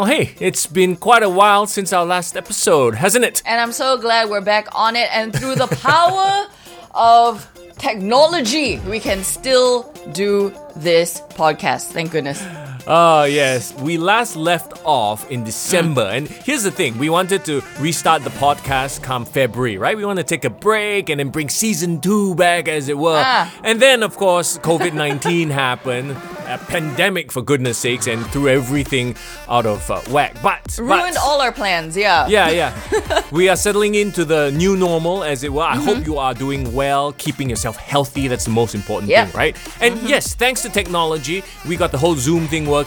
Oh, hey, it's been quite a while since our last episode, hasn't it? And I'm so glad we're back on it. And through the power of technology, we can still do this podcast. Thank goodness. Oh, yes. We last left off in December. And here's the thing we wanted to restart the podcast come February, right? We want to take a break and then bring season two back, as it were. Ah. And then, of course, COVID 19 happened, a pandemic, for goodness sakes, and threw everything out of uh, whack. But, Ruined but, all our plans, yeah. Yeah, yeah. we are settling into the new normal, as it were. I Mm-hmm. hope you are doing well, keeping yourself healthy. That's the most important thing, right? And Mm-hmm. yes, thanks to technology, we got the whole Zoom thing working.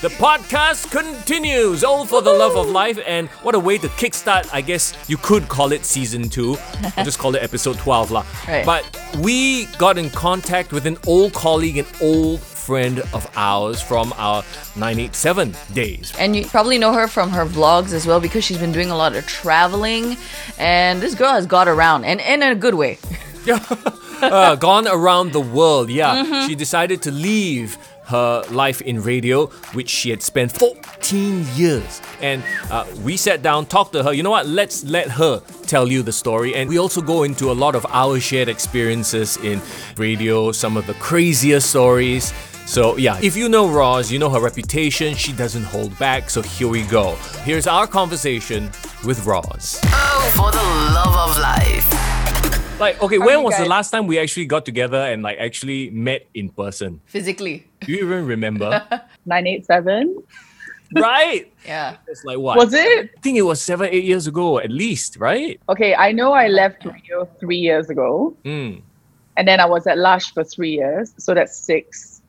The podcast continues, all for the love of life, and what a way to kickstart, I guess you could call it season two. I'll just call it episode 12 lah. Right. But we got in contact with an old colleague, an old friend of ours from our 987 days. And you probably know her from her vlogs as well because she's been doing a lot of traveling. And this girl has got around, and, and in a good way. uh, gone around the world. Yeah, Mm-hmm. she decided to leave her life in radio, which she had spent 14 years. And uh, we sat down, talked to her. You know what? Let's let her tell you the story. And we also go into a lot of our shared experiences in radio, some of the craziest stories. So, yeah, if you know Roz, you know her reputation. She doesn't hold back. So, here we go. Here's our conversation with Roz. Oh, for the love of life. Like, okay, How when you was the last time we actually got together and like actually met in person? Physically. Do you even remember? 987 right? Yeah. It's like what? was it I think it was seven, eight years ago at least, right? okay i know i left radio three years ago Mm. and then i was at lush for three years so that's six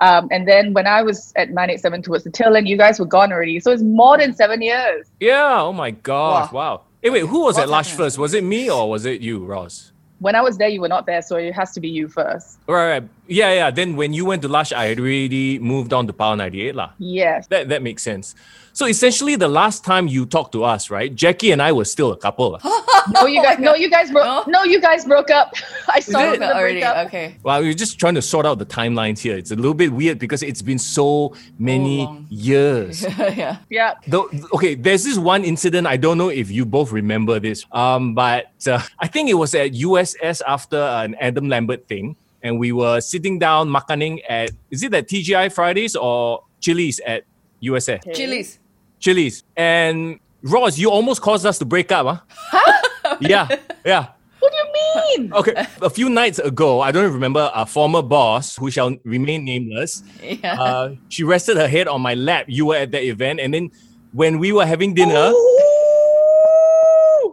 um, and then when i was at 987 towards the tail end you guys were gone already so it's more than seven years Yeah. Oh my gosh. Wow. Hey, wait. Who was at What's Lush first? Was it me or was it you, Roz? when i was there you were not there so it has to be you first Right, right. Yeah, yeah. Then when you went to Lush, I had already moved on to Power 98 lah. yes That that makes sense. So essentially, the last time you talked to us, right? Jackie and I were still a couple. no you guys no you guys broke No? no you guys broke up i saw it? it the Already. breakup. Okay. Well, we're just trying to sort out the timelines here. It's a little bit weird because it's been so many long. years. yeah. yeah Though, okay, there's this one incident. I don't know if you both remember this. Um, but uh, I think it was at USS after an Adam Lambert thing, and we were sitting down makaning at is it at TGI Fridays or Chili's at USA? Okay. Chili's. Chili's. And Roz, you almost caused us to break up, huh? yeah, yeah. what do you mean Okay, a few nights ago, I don't remember, a former boss who shall remain nameless Yeah. uh, she rested her head on my lap. You were at that event, and then when we were having dinner,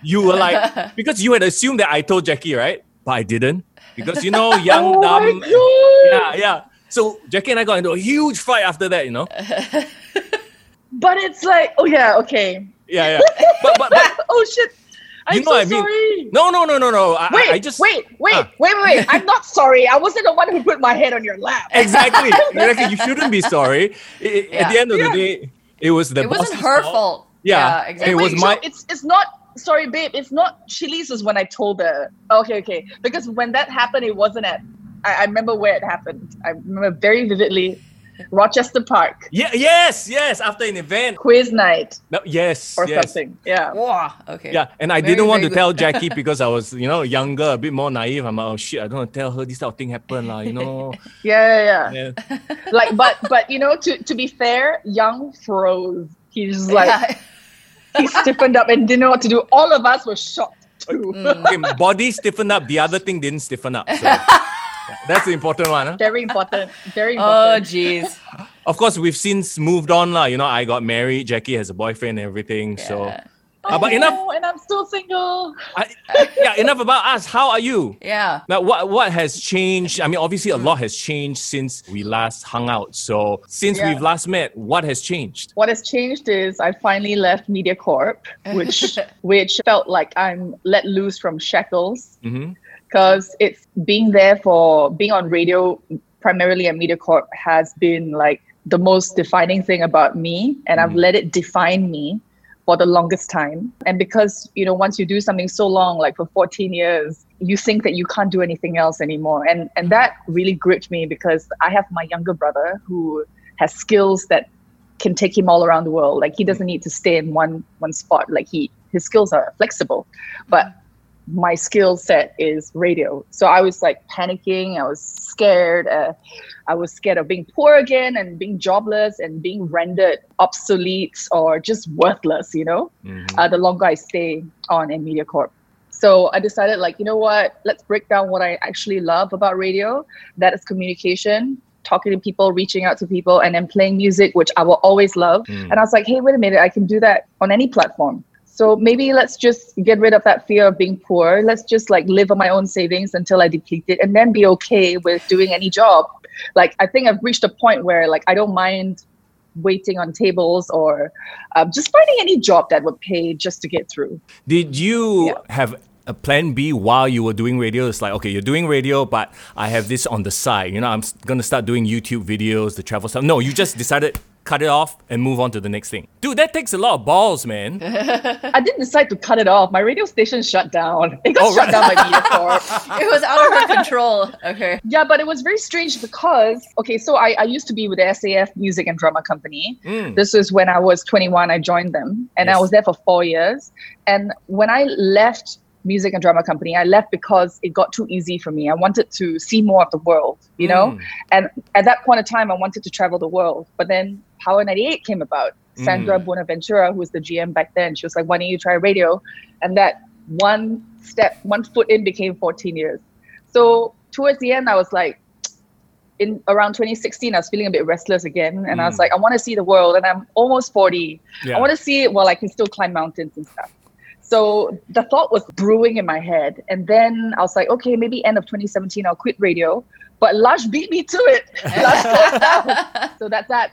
you were like, because you had assumed that I told Jackie, right? But I didn't, because you know, young oh my dumb. God. Yeah, yeah. So Jackie and I got into a huge fight after that. You know. but it's like oh yeah okay Yeah, yeah. But but, but oh shit i'm You know so what I mean. sorry no, no, no, no, no. I, Wait, I just wait, wait, Ah. wait, wait, wait. I'm not sorry. I wasn't the one who put my head on your lap. exactly. exactly. You shouldn't be sorry. I- I- At the end of Yeah. the day, it was the it wasn't her fault. fault. Yeah, exactly. it was Wait, my- so it's it's not sorry, babe. It's not Chili's was when I told her. Okay, okay. Because when that happened, it wasn't at. I, I remember where it happened. I remember very vividly. Rochester Park Yeah. Yes. Yes. After an event. quiz night No, yes. or yes. something. Yeah. Wow. Okay. Yeah, and I Very, didn't want to good. tell Jackie because I was, you know, younger, a bit more naive. I'm like, oh shit, I don't want to tell her this type of thing happened, lah, you know. Yeah, yeah, yeah. Yeah. like, but but you know, to to be fair, Young froze. He's like Yeah. He stiffened up and didn't know what to do. All of us were shocked too. Okay, body stiffened up, the other thing didn't stiffen up. So that's the important one. Huh? Very important. Very oh, important. Oh, jeez. Of course, we've since moved on, lah. You know, I got married, Jackie has a boyfriend and everything. So, Yeah. uh, but enough, and I'm still single. I, yeah, enough about us. How are you? Yeah. Now, what what has changed? I mean, obviously, a lot has changed since we last hung out. So, since Yeah. we've last met, what has changed? What has changed is I finally left MediaCorp, which which felt like I'm let loose from shackles because it's being there for being on radio primarily at MediaCorp has been like the most defining thing about me, and I've Mm. let it define me for the longest time. And because you know, once you do something so long, like for 14 years, you think that you can't do anything else anymore, and and that really gripped me because I have my younger brother who has skills that can take him all around the world. Like he hmm. doesn't need to stay in one one spot. Like he his skills are flexible, but my skill set is radio. So I was like panicking. I was scared. Uh, I was scared of being poor again and being jobless and being rendered obsolete or just worthless. You know, uh, the longer I stay on in MediaCorp. So I decided, like, you know what? Let's break down what I actually love about radio. That is communication, talking to people, reaching out to people, and then playing music, which I will always love. And I was like, hey, wait a minute, I can do that on any platform. So maybe let's just get rid of that fear of being poor. Let's just like live on my own savings until I deplete it and then be okay with doing any job. Like I think I've reached a point where like I don't mind waiting on tables or um, just finding any job that would pay just to get through. Did you Yeah. have a plan B while you were doing radio? It's like, okay, you're doing radio, but I have this on the side. You know, I'm going to start doing YouTube videos, the travel stuff. No, you just decided cut it off and move on to the next thing. Dude, that takes a lot of balls, man. I didn't decide to cut it off. My radio station shut down. It got Oh, shut right. down by MediaCorp. It was out of her control. Okay. Yeah, but it was very strange because okay, so I, I used to be with the SAF Music and Drama Company. Mm. This is when I was 21. I joined them, and Yes. I was there for four years. And when I left Music and Drama Company, I left because it got too easy for me. I wanted to see more of the world, you know. Mm. And at that point of time, I wanted to travel the world. But then Power 98 came about. Mm. Sandra Buenaventura, who was the GM back then, she was like, "Why don't you try radio?" And that one step, one foot in, became 14 years. So towards the end, I was like, in around 2016, I was feeling a bit restless again, and I was mm. like, I want to see the world, and I'm almost 40. Yeah. I want to see it while I can still climb mountains and stuff. So the thought was brewing in my head, and then I was like, okay, maybe end of 2017, I'll quit radio. But Lush beat me to it. Lush. So that's that.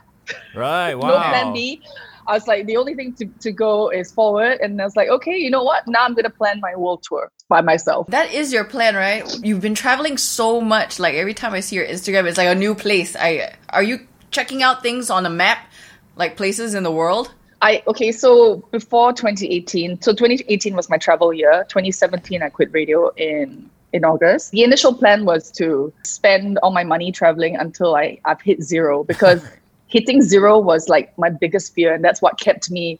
Right, wow. No plan B. I was like, the only thing to, to go is forward. And I was like, okay, you know what? Now I'm going to plan my world tour by myself. That is your plan, right? You've been traveling so much. Like every time I see your Instagram, it's like a new place. I are you checking out things on a map, like places in the world? I okay, so before 2018, so 2018 was my travel year. 2017, I quit radio in in August. The initial plan was to spend all my money traveling until I I've hit zero because hitting zero was like my biggest fear, and that's what kept me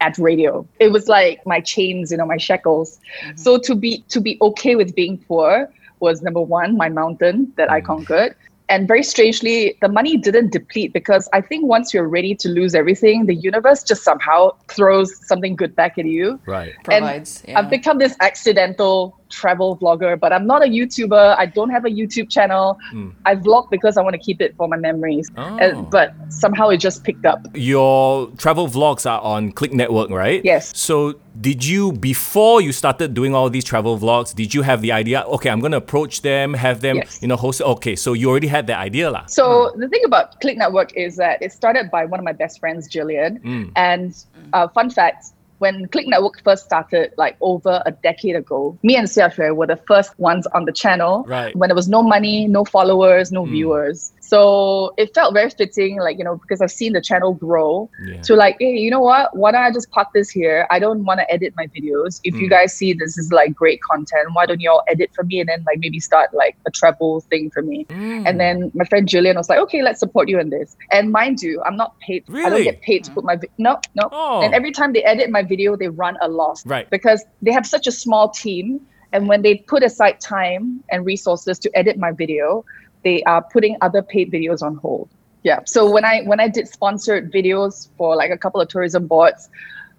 at radio. It was like my chains, you know, my shackles. Mm-hmm. So to be to be okay with being poor was number one, my mountain that I mm. conquered. And very strangely, the money didn't deplete because I think once you're ready to lose everything, the universe just somehow throws something good back at you. Right. Provides. And I've become this accidental travel vlogger, but I'm not a YouTuber. I don't have a YouTube channel. Hmm. I vlog because I want to keep it for my memories. Uh, oh. And, but somehow it just picked up. Your travel vlogs are on Click Network, right? Yes. So, did you, before you started doing all these travel vlogs, did you have the idea, okay, I'm going to approach them, have them, Yes. you know, host? Okay, so you already had that idea, lah. So the thing about Click Network is that it started by one of my best friends, Jillian. Hmm. And uh, fun fact, when Click Network first started, like over a decade ago, me and Xiaxue were the first ones on the channel. Right. When there was no money, no followers, no hmm. viewers. So it felt very fitting, like, you know, because I've seen the channel grow Yeah. to like, hey, you know what? Why don't I just park this here? I don't want to edit my videos. If you hmm. guys see this is like great content, why don't you all edit for me and then like maybe start like a travel thing for me? Hmm. And then my friend Julian was like, okay, let's support you in this. And mind you, I'm not paid. Really? I don't get paid to put my vi- no, no. Oh. And every time they edit my video, they run a loss. Right. Because they have such a small team. And when they put aside time and resources to edit my video, they are putting other paid videos on hold. Yeah. So when I when I did sponsored videos for like a couple of tourism boards,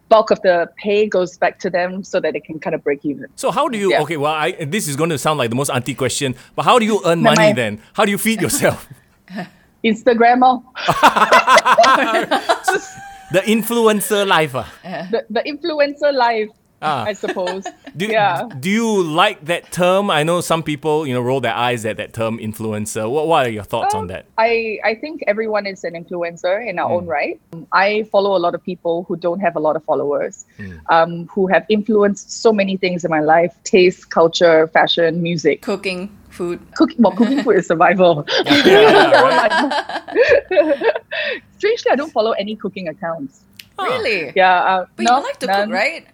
bulk of the pay goes back to them so that they can kind of break even. So how do you? Yeah. Okay, well, I, this is going to sound like the most auntie question, but how do you earn money mind. then? How do you feed yourself? Instagram, the influencer life, ah. the, the influencer life, Ah. I suppose. Do, yeah. do you like that term? I know some people, you know, roll their eyes at that term influencer. What, what are your thoughts on Um, that? I, I think everyone is an influencer in our own right. I follow a lot of people who don't have a lot of followers, um, who have influenced so many things in my life taste, culture, fashion, music. Cooking, food. Cooking, well, cooking food is survival. Yeah. Strangely, I don't follow any cooking accounts. Really? Yeah. Uh, But no, you like to none. cook, right?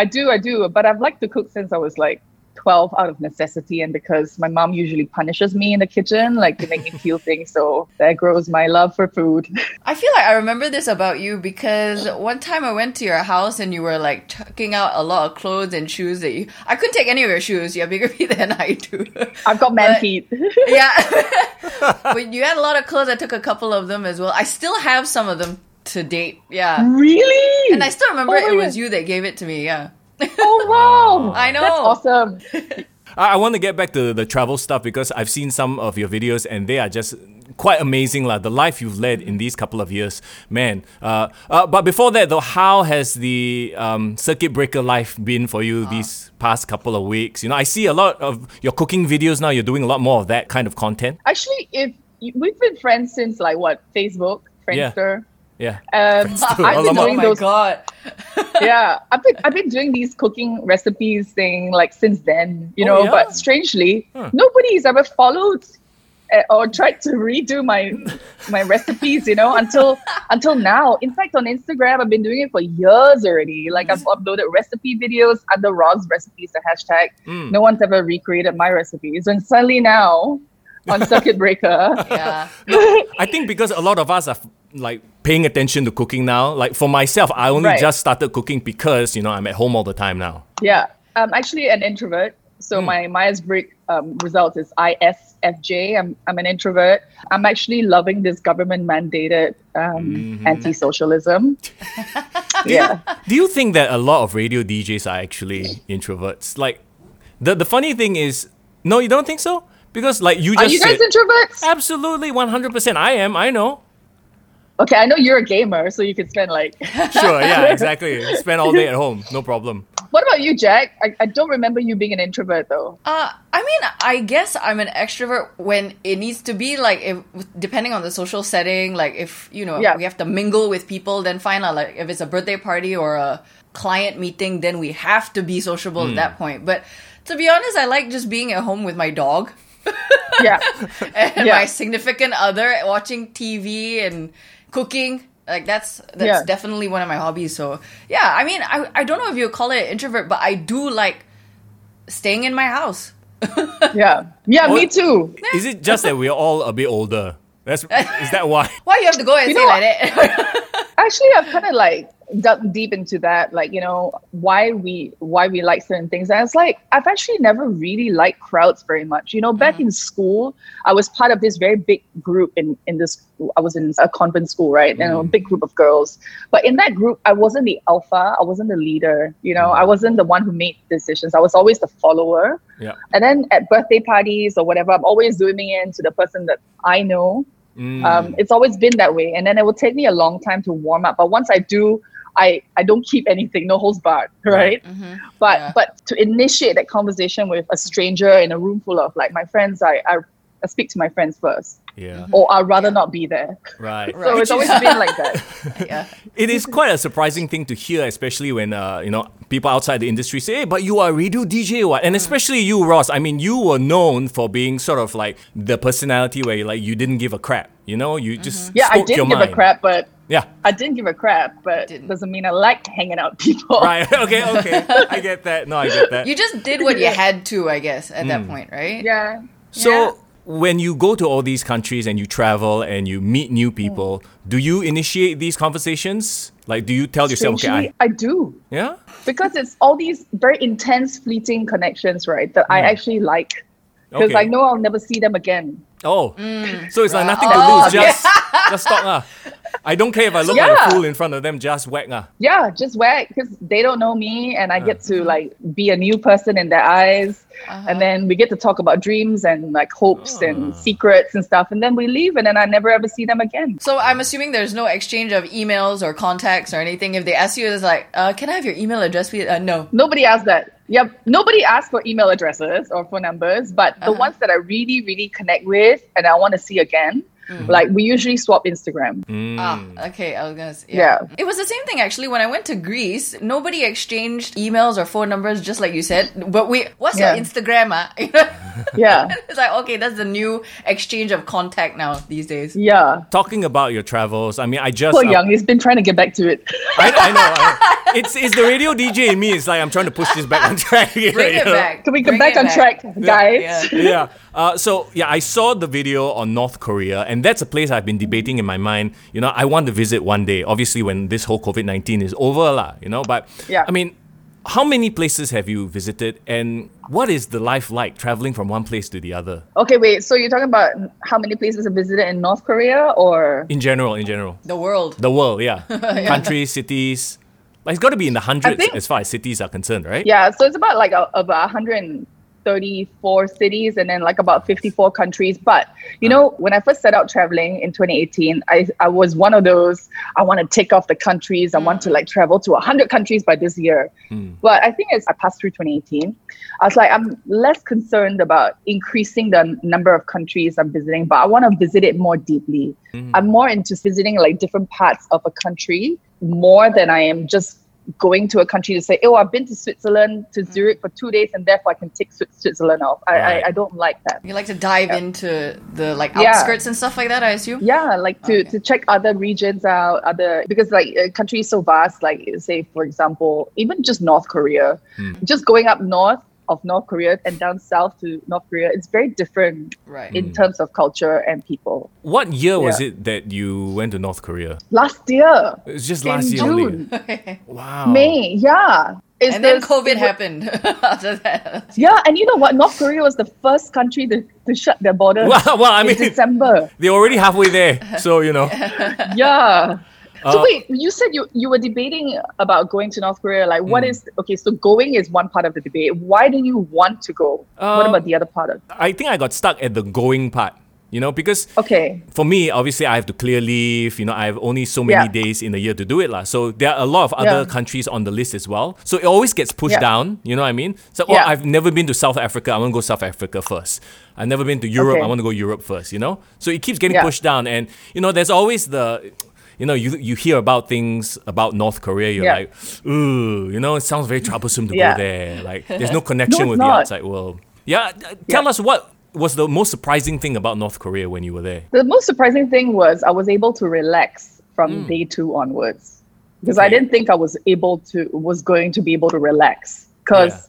I do, I do. But I've liked to cook since I was like 12 out of necessity and because my mom usually punishes me in the kitchen, like to make me feel things. So that grows my love for food. I feel like I remember this about you because one time I went to your house and you were like chucking out a lot of clothes and shoes that you. I couldn't take any of your shoes. You have bigger feet than I do. I've got man But- feet. yeah. but you had a lot of clothes. I took a couple of them as well. I still have some of them to date. Yeah. really? And I still remember Oh my it was God. you that gave it to me. Yeah. Oh wow! I know. That's awesome. I, I want to get back to the travel stuff because I've seen some of your videos and they are just quite amazing. Like the life you've led in these couple of years, man. Uh, uh, but before that, though, how has the um, circuit breaker life been for you these past couple of weeks? You know, I see a lot of your cooking videos now. You're doing a lot more of that kind of content. Actually, if we've been friends since like what Facebook, Friendster. Yeah. Um, I've been Alamak. oh doing my those. god. yeah, I've been I've been doing these cooking recipes thing like since then, you Oh, know. yeah? But strangely, nobody's ever followed uh, or tried to redo my my recipes, you know, until until now. In fact, on Instagram, I've been doing it for years already. Like I've uploaded recipe videos under Roz's recipes, the hashtag. Mm. No one's ever recreated my recipes, and suddenly now on Circuit Breaker. Yeah. I think because a lot of us are like paying attention to cooking now. Like for myself, I only Right. just started cooking because you know I'm at home all the time now. Yeah, I'm actually an introvert. So my Myers Briggs um, result is ISFJ. I'm, I'm an introvert. I'm actually loving this government mandated um, anti socialism. yeah. Do you think that a lot of radio DJs are actually introverts? Like, the the funny thing is, no, you don't think so? Because like you just Are you guys said, introverts? absolutely one hundred percent. I am. I know. Okay, I know you're a gamer, so you can spend like. Sure. Yeah. Exactly. Spend all day at home. No problem. what about you, Jack? I, I don't remember you being an introvert though. Uh, I mean, I guess I'm an extrovert when it needs to be. Like, if depending on the social setting, like if you know Yeah. we have to mingle with people, then fine. Like if it's a birthday party or a client meeting, then we have to be sociable at that point. But to be honest, I like just being at home with my dog Yeah. and Yeah. my significant other, watching TV and cooking. Like that's that's Yeah. definitely one of my hobbies. So yeah, I mean, I I don't know if you call it introvert, but I do like staying in my house. Yeah. Yeah, me too. Is it just that we're all a bit older? That's is that why? Why you have to go and You say know like that? actually i've kind of like dug deep into that like you know why we why we like certain things. And it's like i've actually never really liked crowds very much. You know back in school i was part of this very big group in in this i was in a convent school right? And a big group of girls. But in that group i wasn't the alpha i wasn't the leader you know i wasn't the one who made decisions. I was always the follower. Yeah. and then at birthday parties or whatever i'm always zooming in to the person that i know. Mm. um, it's always been that way, and then it will take me a long time to warm up. But once I do, I I don't keep anything, no holds barred, right? Mm-hmm. But Yeah. but to initiate that conversation with a stranger in a room full of like my friends, I I, I speak to my friends first, yeah. Mm-hmm. or I'd rather not be there. Right. So it's always been like that. yeah. It is quite a surprising thing to hear, especially when uh, you know people outside the industry say, "Hey, but you are a radio DJ, what?" And mm. especially you, Roz. I mean, you were known for being sort of like the personality where like you didn't give a crap. You know, you just mm-hmm. Yeah, I spoke didn't your give mind. a crap, but Yeah. I didn't give a crap, but Didn't. doesn't mean I like hanging out people. Right. Okay. Okay. I get that. No, I get that. You just did what you had to, I guess, at that mm. point, right? Yeah. So Yeah. when you go to all these countries and you travel and you meet new people, do you initiate these conversations? Like, do you tell yourself, okay, I, I do. yeah, because it's all these very intense fleeting connections right that i mm. actually like because Okay. i know i'll never see them again oh, mm. so it's like nothing to Oh, lose, just just talk lah. I don't care if I look like a fool in front of them, just whack lah. yeah just whack because they don't know me and i get Uh-huh. to like be a new person in their eyes Uh-huh. and then we get to talk about dreams and like hopes Ah. and secrets and stuff and then we leave and then i never ever see them again So I'm assuming there's no exchange of emails or contacts or anything. If they ask you, it's like, uh, can I have your email address? please?" Uh, no. Nobody asked that. Yep. Nobody asked for email addresses or phone numbers, but the Uh-huh. ones that I really, really connect with and I want to see again, like we usually swap Instagram. Mm. Ah, okay. I was gonna say, Yeah. It was the same thing actually when I went to Greece. Nobody exchanged emails or phone numbers, just like you said. But we, what's Yeah. your Instagram? Ah? Yeah. It's like okay, that's the new exchange of contact now these days. Yeah. Talking about your travels, I mean, I just Poor uh, Young, he's been trying to get back to it. I, I know. I- it's it's the radio DJ in me. It's like I'm trying to push this back on track. here, Bring you it know? back. Can we get Bring back it on track, guys? Yeah. yeah. Uh, so yeah, I saw the video on North Korea, and that's a place I've been debating in my mind. You know, I want to visit one day. Obviously, when this whole COVID nineteen is over, lah. You know, but Yeah. I mean, how many places have you visited, and what is the life like traveling from one place to the other? Okay, wait. So you're talking about how many places I visited in North Korea, or In general, in general, The world. the world, yeah, countries, cities. Like it's got to be in the hundreds think- as far as cities are concerned, right? yeah? So it's about like a, about 134 cities and then like about 54 countries. But you know, uh-huh. when I first set out traveling in 2018, I I was one of those. I want to take off the countries. I want to mm. like travel to 100 countries by this year. Hmm. But I think as I passed through 2018, I was like, I'm less concerned about increasing the number of countries I'm visiting, but I want to visit it more deeply. Hmm. I'm more into visiting like different parts of a country more than I am just going to a country to say, oh, I've been to Switzerland, to mm. Zurich for two days, and therefore I can take Switzerland off. I, Right. I, I don't like that. You like to dive into the like Yeah. outskirts and stuff like that, I assume. Yeah, like to, Okay. to check other regions out, other because like a country is so vast. Like say for example, even just North Korea, hmm. just going up north of North Korea and down south to North Korea, it's very different Right. in mm. terms of culture and people. What year was it that you went to North Korea? Last year, It was just in last year June, only. Wow. May, yeah. It's and then COVID it happened after that. Yeah, and you know what? North Korea was the first country to, to shut their borders Well, well, I in mean, December. they're already halfway there, so you know. Yeah. Uh, So wait, you said you you were debating about going to North Korea. Like, what is okay? So going is one part of the debate. Why do you want to go? what Uh, about the other part of? I think I got stuck at the going part, you know, because Okay. for me, obviously, I have to clear leave. You know, I have only so many Yeah. days in a year to do it, lah. So there are a lot of other Yeah. countries on the list as well. So it always gets pushed Yeah. down. You know what I mean? So oh, I've never been to South Africa. I want to go South Africa first. I've never been to Europe. Okay. I want to go Europe first. You know, so it keeps getting pushed down, and you know, there's always the. You know, you you hear about things about North Korea, you're Yeah. like, ooh, you know, it sounds very troublesome to Yeah. go there. Like, there's no connection it's with the outside world. Yeah, uh, tell us what was the most surprising thing about North Korea when you were there? The most surprising thing was I was able to relax from Hmm. day two onwards because I didn't think I was able to was going to be able to relax because.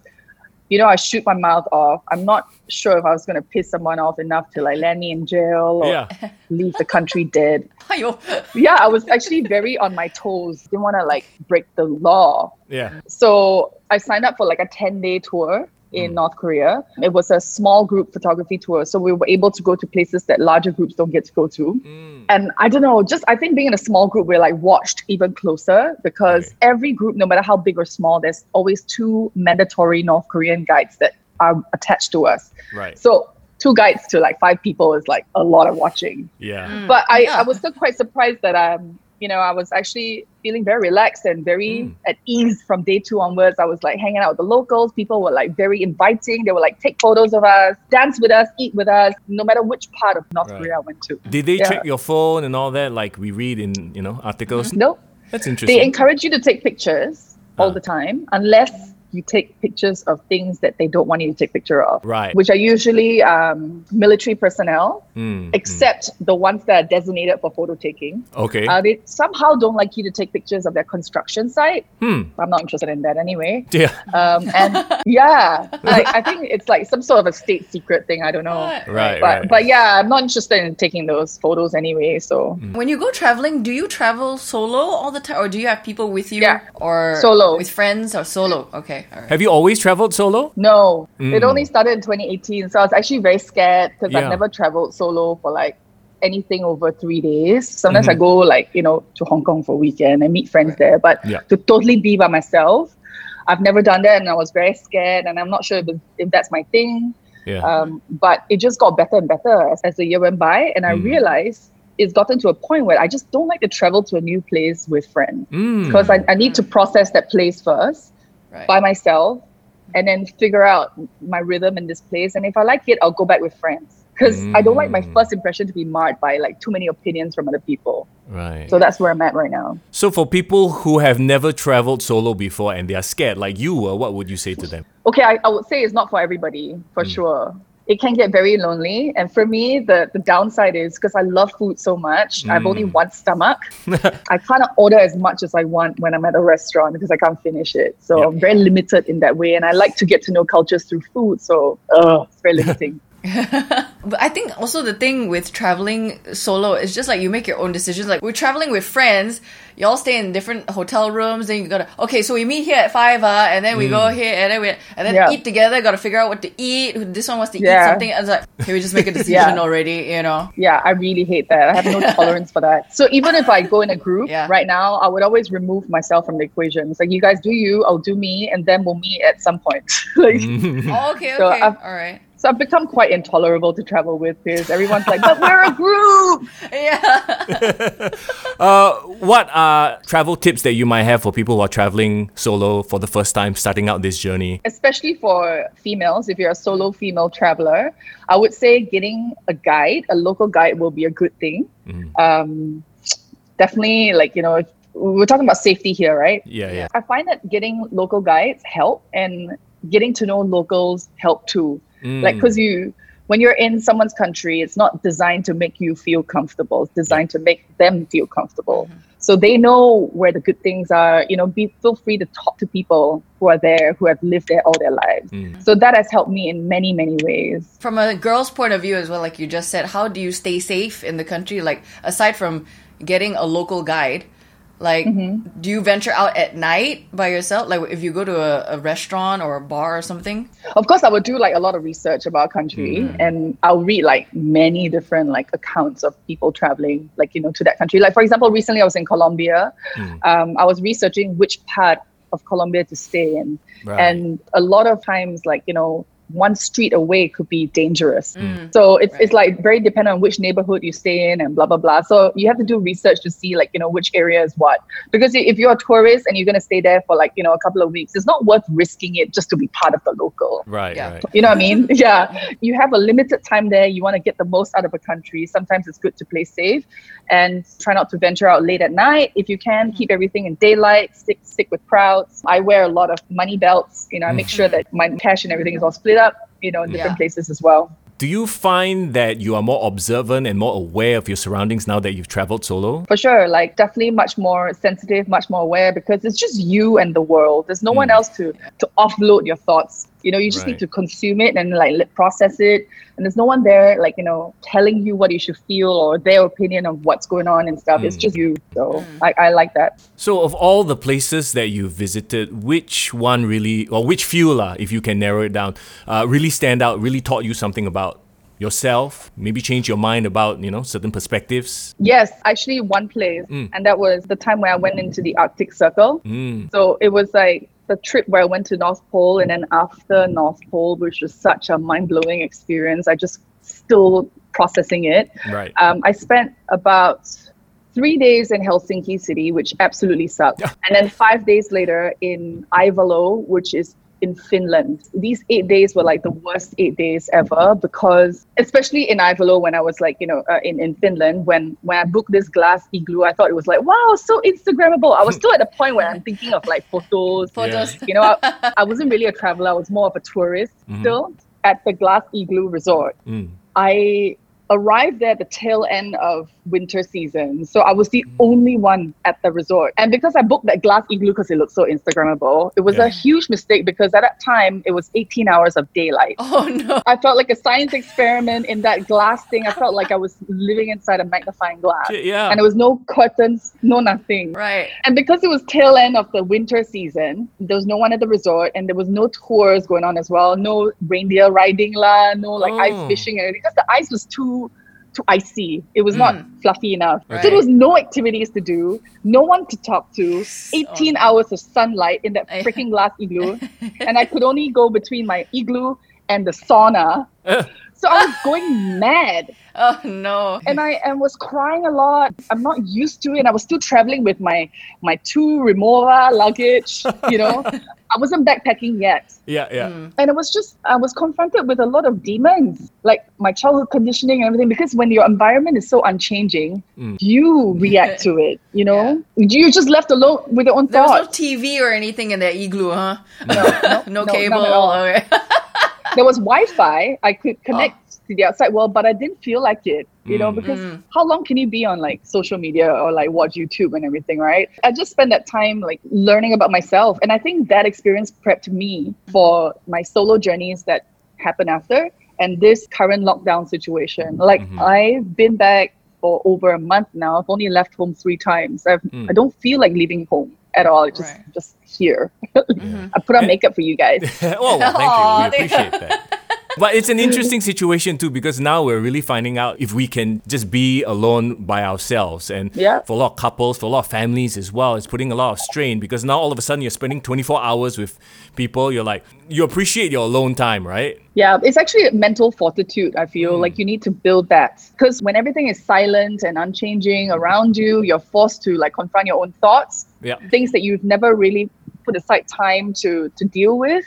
You know, I shoot my mouth off. I'm not sure if I was going to piss someone off enough to like land me in jail or Yeah. leave the country dead. Aiyo. yeah, I was actually very on my toes. Didn't want to like break the law. Yeah. So I signed up for like a 10 day tour in mm. North Korea. It was a small group photography tour. So we were able to go to places that larger groups don't get to go to. Mm. And I don't know, just I think being in a small group, we're like watched even closer because Okay. every group, no matter how big or small, there's always two mandatory North Korean guides that are attached to us. Right. So two guides to like five people is like a lot of watching Yeah. Mm. but I, Yeah. I was still quite surprised that um you know I was actually feeling very relaxed and very Mm. at ease from day two onwards. I was like hanging out with the locals. People were like very inviting. They were like take photos of us, dance with us, eat with us, no matter which part of North Right. Korea I went to. Did they Yeah. check your phone and all that like we read in, you know, articles? No, That's interesting. they encourage you to take pictures all Ah. the time, unless you take pictures of things that they don't want you to take picture of. Right. Which are usually um, military personnel, Mm, except the ones that are designated for photo taking. mm. Okay. Uh, they somehow don't like you to take pictures of their construction site. hmm. I'm not interested in that anyway. Yeah. Um, and yeah, like, I think it's like some sort of a state secret thing. I don't know. Right. But, right. but yeah, I'm not interested in taking those photos anyway. So When you go traveling, do you travel solo all the time, or do you have people with you, Yeah. or Solo. with friends, or solo? Okay, all right. Have you always traveled solo? no, it Mm. only started in 2018. So I was actually very scared because Yeah. I've never traveled solo for like anything over three days. Sometimes Mm-hmm. I go like, you know, to Hong Kong for a weekend and meet friends Right. there. But Yeah. to totally be by myself, I've never done that and I was very scared and I'm not sure if, if that's my thing. Yeah. Um, but it just got better and better as, as the year went by. And I Mm. realized it's gotten to a point where I just don't like to travel to a new place with friends Mm. because I, I need to process that place first Right. by myself and then figure out my rhythm in this place. And if I like it, I'll go back with friends because I don't like my Mm. first impression to be marred by like too many opinions from other people. Right. So that's where I'm at right now. So for people who have never traveled solo before and they are scared like you were, what would you say to them? Okay, I, I would say it's not for everybody for sure. It can get very lonely. And for me, the, the downside is because I love food so much, I've only one stomach. I can't order as much as I want when I'm at a restaurant because I can't finish it. So Yeah. I'm very limited in that way. And I like to get to know cultures through food. So uh, it's very limiting. But I think also the thing with traveling solo is just like you make your own decisions. Like we're traveling with friends, you all stay in different hotel rooms. Then you gotta okay, so we meet here at five, uh, and then we go here, and then we and then Yeah. eat together. Got to figure out what to eat. This one wants to eat something. And it's like, can we just make a decision Yeah. already? You know? Yeah, I really hate that. I have no tolerance for that. So even if I go in a group Yeah. right now, I would always remove myself from the equation. It's like you guys do you, I'll do me, and then we'll meet at some point. like, Oh, okay, okay, So all right. So I've become quite intolerable to travel with because everyone's like, but we're a group. Yeah. Uh, what are travel tips that you might have for people who are traveling solo for the first time, starting out this journey? Especially for females, if you're a solo female traveler, I would say getting a guide, a local guide, will be a good thing. Um, definitely, like you know, we're talking about safety here, right? Yeah, yeah. I find that getting local guides help and getting to know locals help too. Like, mm. because you, when you're in someone's country, it's not designed to make you feel comfortable. It's designed to make them feel comfortable. Mm-hmm. So they know where the good things are. You know, be feel free to talk to people who are there, who have lived there all their lives. Mm. So that has helped me in many, many ways. from a girl's point of view as well, like you just said, how do you stay safe in the country? Like aside from getting a local guide, like mm-hmm. do you venture out at night by yourself? Like if you go to a, a restaurant or a bar or something? Of course, I would do like a lot of research about country, hmm. and I'll read like many different like accounts of people traveling, like you know, to that country. Like for example, recently I was in Colombia. Hmm. Um, I was researching which part of Colombia to stay in, Right. and a lot of times, like you know. One street away could be dangerous. Mm. Mm. So it's, it's like very dependent on which neighborhood you stay in and blah, blah, blah. So you have to do research to see like, you know, which area is what. Because if you're a tourist and you're going to stay there for like, you know, a couple of weeks, it's not worth risking it just to be part of the local. Right, Yeah. right. You know what I mean? Yeah. You have a limited time there. You want to get the most out of a country. Sometimes it's good to play safe and try not to venture out late at night. If you can, mm. keep everything in daylight, stick stick with crowds. I wear a lot of money belts. You know, I make sure that my cash and everything is all split up, you know, in different Yeah. places as well. Do you find that you are more observant and more aware of your surroundings now that you've traveled solo? For sure, like definitely much more sensitive, much more aware because it's just you and the world. There's no one hmm. else to to offload your thoughts. You know, you just Right. need to consume it and like process it. And there's no one there, like you know, telling you what you should feel or their opinion of what's going on and stuff. It's hmm. just you. So hmm. I, I like that. So, of all the places that you visited, which one really, or which few, lah, if you can narrow it down, uh, really stand out, really taught you something about yourself, maybe change your mind about, you know, certain perspectives? Yes, actually, one place, hmm. and that was the time where I went into the Arctic Circle. So it was like the trip where I went to North Pole, and then after North Pole, which was such a mind blowing experience. I just still processing it. Right. Um, I spent about three days in Helsinki city, which absolutely sucked, and then five days later in Ivalo, which is in Finland. These eight days were like the worst eight days ever because, especially in Ivalo, when I was like, you know, uh, in in Finland, when when I booked this glass igloo, I thought it was like, wow, so Instagrammable. I was still at the point where I'm thinking of like photos, Photos. you know, I, I wasn't really a traveler. I was more of a tourist still at the Glass Igloo Resort. I arrived there at the tail end of winter season. So I was the mm. only one at the resort. And because I booked that glass igloo because it looked so Instagrammable, it was Yeah. a huge mistake because at that time it was 18 hours of daylight. Oh no. I felt like a science experiment in that glass thing. I felt like I was living inside a magnifying glass. Yeah. And there was no curtains, no nothing. Right. And because it was tail end of the winter season, there was no one at the resort and there was no tours going on as well. No reindeer riding lah, no like Oh. ice fishing and everything. Because the ice was too too icy. It was not fluffy enough. So there was no activities to do, no one to talk to, 18 hours of sunlight in that freaking glass igloo. and I could only go between my igloo and the sauna. So I was going mad Oh no. and I and was crying a lot. I'm not used to it. And I was still traveling with my my two Rimowa luggage. You know, I wasn't backpacking yet, yeah, yeah. Mm. and it was just I was confronted with a lot of demons, like my childhood conditioning and everything. Because when your environment is so unchanging, mm. you react to it. You know, you're just left alone with your own There was no. TV or anything in that igloo, huh? no, No no, cable. none at all. Okay. There was Wi-Fi. I could oh. connect to the outside world, but I didn't feel like it. You know, mm. because mm. how long can you be on like social media or like watch YouTube and everything, right? I just spent that time like learning about myself, and I think that experience prepped me for my solo journeys that happen after and this current lockdown situation. Like mm-hmm. I've been back for over a month now. I've only left home three times. I've, mm. I don't feel like leaving home at all. Just Right. just here. Mm-hmm. I put on makeup for you guys. oh, well, thank you. We appreciate that. But it's an interesting situation too because now we're really finding out if we can just be alone by ourselves. And Yeah. for a lot of couples, for a lot of families as well, it's putting a lot of strain because now all of a sudden you're spending 24 hours with people. You're like, you appreciate your alone time, right? Yeah, it's actually a mental fortitude. I feel mm. like you need to build that because when everything is silent and unchanging around you, you're forced to like confront your own thoughts, Yeah. things that you've never really put aside time to to deal with.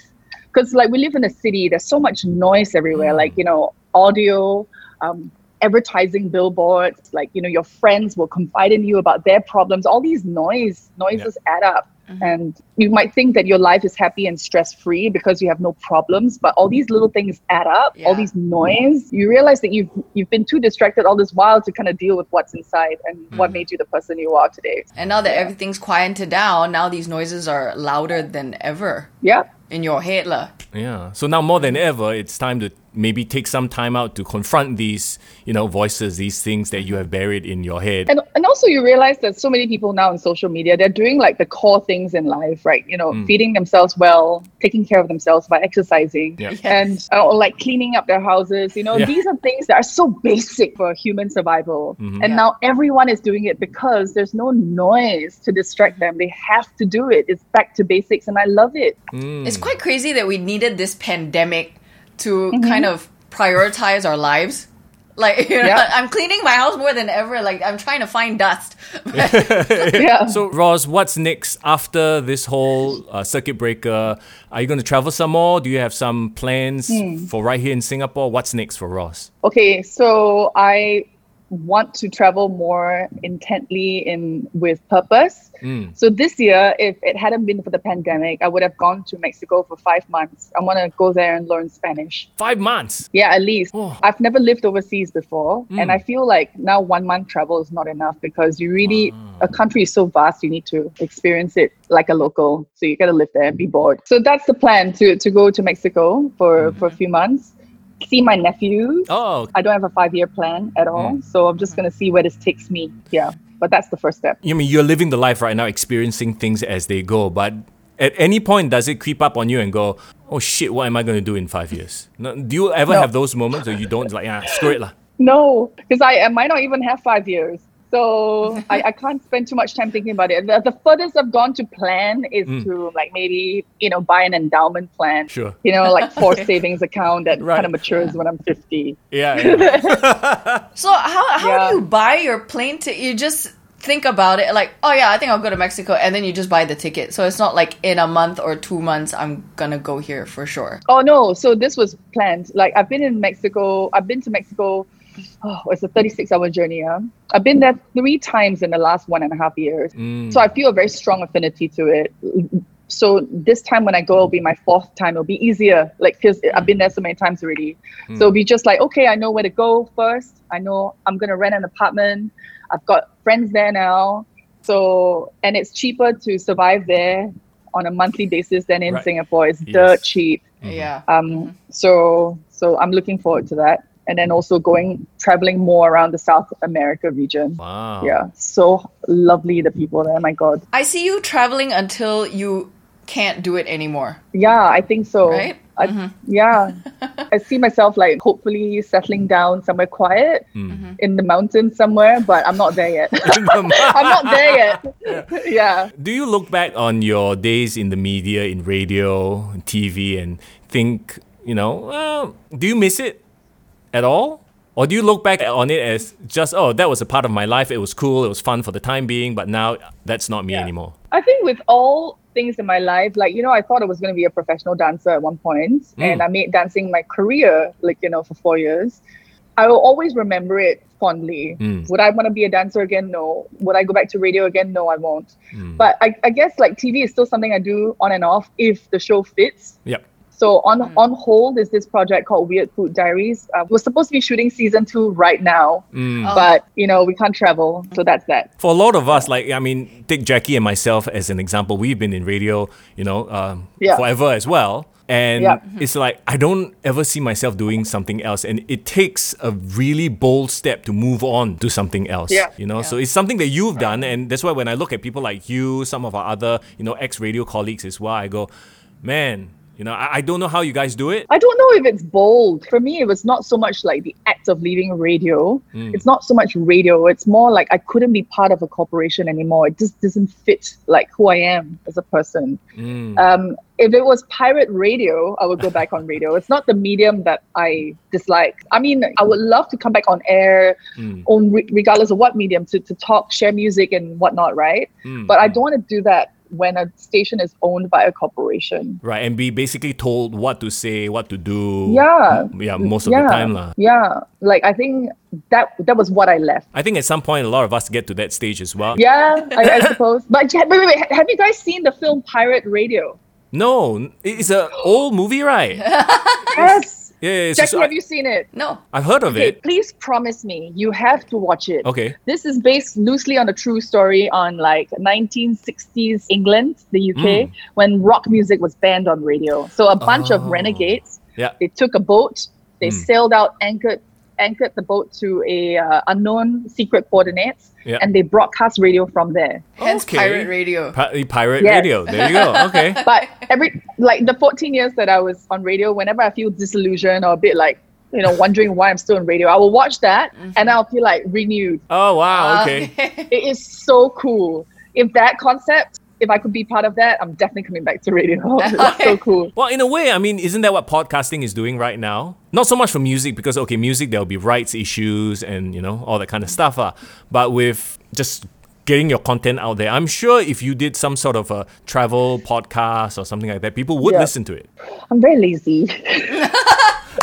Because like we live in a city, there's so much noise everywhere. Mm. Like you know, audio, um, advertising billboards. Like you know, your friends will confide in you about their problems. All these noise noises add up. Mm-hmm. And you might think that your life is happy and stress free because you have no problems, but all these little things add up, all these noise. You realize that you've you've been too distracted all this while to kind of deal with what's inside and what mm-hmm. made you the person you are today. And now that everything's quieted down, now these noises are louder than ever Yeah. In your head. Yeah. So now more than ever, it's time to maybe take some time out to confront these, you know, voices, these things that you have buried in your head. And and also you realize that so many people now on social media, they're doing like the core things in life, right? You know, mm. feeding themselves well, taking care of themselves by exercising, Yeah. and uh, or like cleaning up their houses. You know, Yeah. these are things that are so basic for human survival. Mm-hmm. And Yeah. now everyone is doing it because there's no noise to distract them. They have to do it. It's back to basics, and I love it. Mm. It's quite crazy that we needed this pandemic to kind of prioritize our lives. Like, you know, Yeah. I'm cleaning my house more than ever. Like, I'm trying to find dust. yeah. So, Roz, what's next after this whole uh, circuit breaker? Are you going to travel some more? Do you have some plans for right here in Singapore? What's next for Roz? Okay, so I want to travel more intently in with purpose. Mm. So this year, if it hadn't been for the pandemic, I would have gone to Mexico for five months. I want to go there and learn Spanish. Five months. Yeah, at least. Oh. I've never lived overseas before, mm. and I feel like now one month travel is not enough because you really ah. a country is so vast. You need to experience it like a local. So you got to live there and be bored. So that's the plan to to go to Mexico for mm-hmm. for a few months, see my nephews. Oh, I don't have a five year plan at all. So I'm just going to see where this takes me. Yeah. But that's the first step. you mean you're living the life right now, experiencing things as they go, but at any point, does it creep up on you and go, oh shit, what am I going to do in five years? No, do you ever No. have those moments or you don't like, ah, screw it lah? No, because I, I might not even have five years. So I, I can't spend too much time thinking about it. The, the furthest I've gone to plan is mm. to like maybe, you know, buy an endowment plan. Sure. You know, like forced savings account that Right. kind of matures when I'm 50. Yeah. yeah. So, how, how Yeah. do you buy your plane ticket? You just think about it like, oh, yeah, I think I'll go to Mexico. And then you just buy the ticket. So, it's not like in a month or two months, I'm going to go here for sure. Oh no! So this was planned. Like I've been in Mexico. I've been to Mexico. Oh, it's a 36-hour journey. Yeah? I've been there three times in the last one and a half years. So I feel a very strong affinity to it. So this time when I go, it'll be my fourth time. It'll be easier, like because I've been there so many times already. So it'll be just like, okay, I know where to go first. I know I'm gonna rent an apartment. I've got friends there now. So and it's cheaper to survive there on a monthly basis than in Right. Singapore. It's Yes. dirt cheap. Yeah. Um, so so I'm looking forward to that, and then also going traveling more around the South America region. Wow. Yeah, so lovely the people there. My God. I see you traveling until you can't do it anymore. Yeah, I think so. Right? I, mm-hmm. Yeah, I see myself like hopefully settling down somewhere quiet hmm. in the mountains somewhere, but I'm not there yet. I'm not there yet. yeah. Do you look back on your days in the media, in radio, TV, and think, you know, well, do you miss it at all? Or do you look back on it as just, oh, that was a part of my life. It was cool. It was fun for the time being, but now that's not me Yeah. anymore. I think with all things in my life, like, you know, I thought I was going to be a professional dancer at one point, mm. and I made dancing my career, like, you know, for four years. I will always remember it fondly. Mm. Would I want to be a dancer again? No. Would I go back to radio again? No, I won't. Mm. But I, I guess like TV is still something I do on and off if the show fits. Yep. So on on hold is this project called Weird Food Diaries. Uh, we're supposed to be shooting season two right now, but you know we can't travel, so that's that. For a lot of us, like I mean, take Jackie and myself as an example. We've been in radio, you know, um, Yeah. forever as well. And Yeah. it's like I don't ever see myself doing something else, and it takes a really bold step to move on to something else. Yeah. You know, so it's something that you've done, and that's why when I look at people like you, some of our other, you know, ex radio colleagues as well, I go, man, you know, I, I don't know how you guys do it. I don't know if it's bold. For me, it was not so much like the act of leaving radio. Hmm. It's not so much radio. It's more like I couldn't be part of a corporation anymore. It just doesn't fit like who I am as a person. Hmm. Um, if it was pirate radio, I would go back on radio. It's not the medium that I dislike. I mean, I would love to come back on air, hmm. on re- regardless of what medium, to, to talk, share music and whatnot, right? But I don't want to do that when a station is owned by a corporation. Right, and be basically told what to say, what to do. Yeah. Yeah, most of yeah, the time. lah. Yeah. Like I think that that was what I left. I think at some point a lot of us get to that stage as well. Yeah, I, I suppose. But wait, wait, wait, have you guys seen the film Pirate Radio? No, it's an old movie, right? Yes. Yeah, yeah, it's Jackie, just- have you seen it? No. I've heard of Okay, it. please promise me you have to watch it. Okay. This is based loosely on a true story on like 1960s England, the UK, Mm. when rock music was banned on radio. So a bunch of Oh. renegades, Yeah. they took a boat, they Mm. sailed out, anchored anchored the boat to a uh, unknown secret coordinates, Yeah. and they broadcast radio from there. Hence Okay. pirate radio. Pi- pirate Yes. radio. There you go. Okay. But every like the 14 years that I was on radio, whenever I feel disillusioned or a bit like you know wondering why I'm still on radio, I will watch that and I'll feel like renewed. Oh wow. Uh, Okay. It is so cool. If that concept, if I could be part of that, I'm definitely coming back to radio. it's so cool. Well, in a way, I mean, isn't that what podcasting is doing right now? Not so much for music because okay, music there'll be rights issues and you know all that kind of stuff. Uh, but with just getting your content out there, I'm sure if you did some sort of a travel podcast or something like that, people would Yeah. listen to it. I'm very lazy.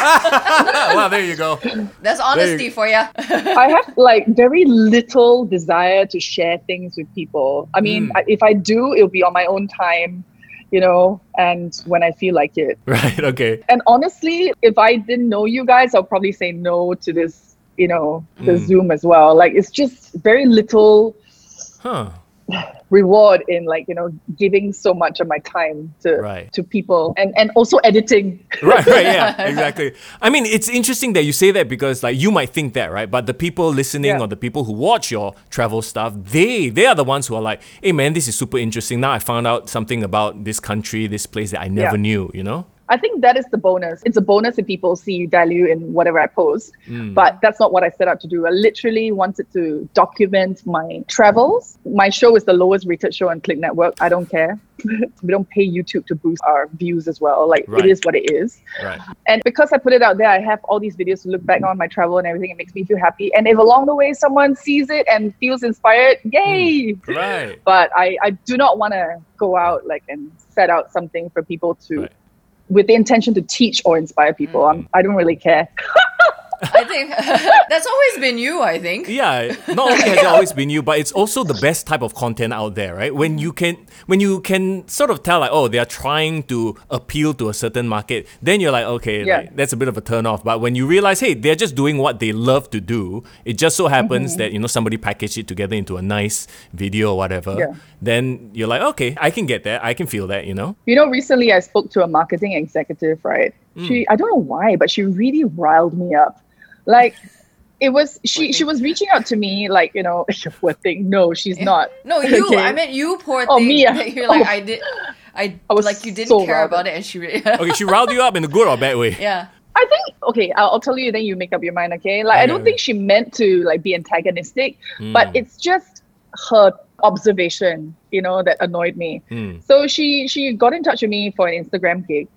well, there you go. That's honesty for you. I have like very little desire to share things with people. I mean, Mm. I, if I do, it'll be on my own time, you know, and when I feel like it. Right. Okay. And honestly, if I didn't know you guys, I'll probably say no to this, you know, the Mm. Zoom as well. Like it's just very little Huh. Reward in like, you know, giving so much of my time to Right. to people and and also editing. right, right, yeah, exactly. I mean, it's interesting that you say that because like you might think that, right? But the people listening Yeah. or the people who watch your travel stuff, they they are the ones who are like, hey man, this is super interesting. Now I found out something about this country, this place that I never Yeah. knew, you know? I think that is the bonus. It's a bonus if people see you value in whatever I post, Mm. but that's not what I set out to do. I literally wanted to document my travels. My show is the lowest rated show on Click Network. I don't care. we don't pay YouTube to boost our views as well. Like Right. it is what it is. Right. And because I put it out there, I have all these videos to look back on my travel and everything. It makes me feel happy. And if along the way someone sees it and feels inspired, yay! Right. But I, I do not want to go out like and set out something for people to, Right. With the intention to teach or inspire people. Mm-hmm. I'm, I don't really care. I think that's always been you, I think. Yeah, not only has it always been you, but it's also the best type of content out there, right? When you can when you can sort of tell like, oh, they are trying to appeal to a certain market, then you're like, okay, Yeah. like, that's a bit of a turn off. But when you realize, hey, they're just doing what they love to do, it just so happens mm-hmm. that you know somebody packaged it together into a nice video or whatever, Yeah. then you're like, okay, I can get that, I can feel that, you know? You know, recently I spoke to a marketing executive, right? She, mm. I don't know why, but she really riled me up. Like, it was she. She was reaching out to me, like you know, poor thing. No, she's not. No, you. Okay. I meant you, poor thing Oh, me. That You're like, Oh. I did. I, I was like you didn't so care riled about it, and she. Really, Okay, she riled you up in a good or bad way. yeah. I think okay, I'll, I'll tell you. Then you make up your mind. Okay, like I don't think she meant to like be antagonistic, Mm. but it's just her observation, you know, that annoyed me. Mm. So she she got in touch with me for an Instagram gig,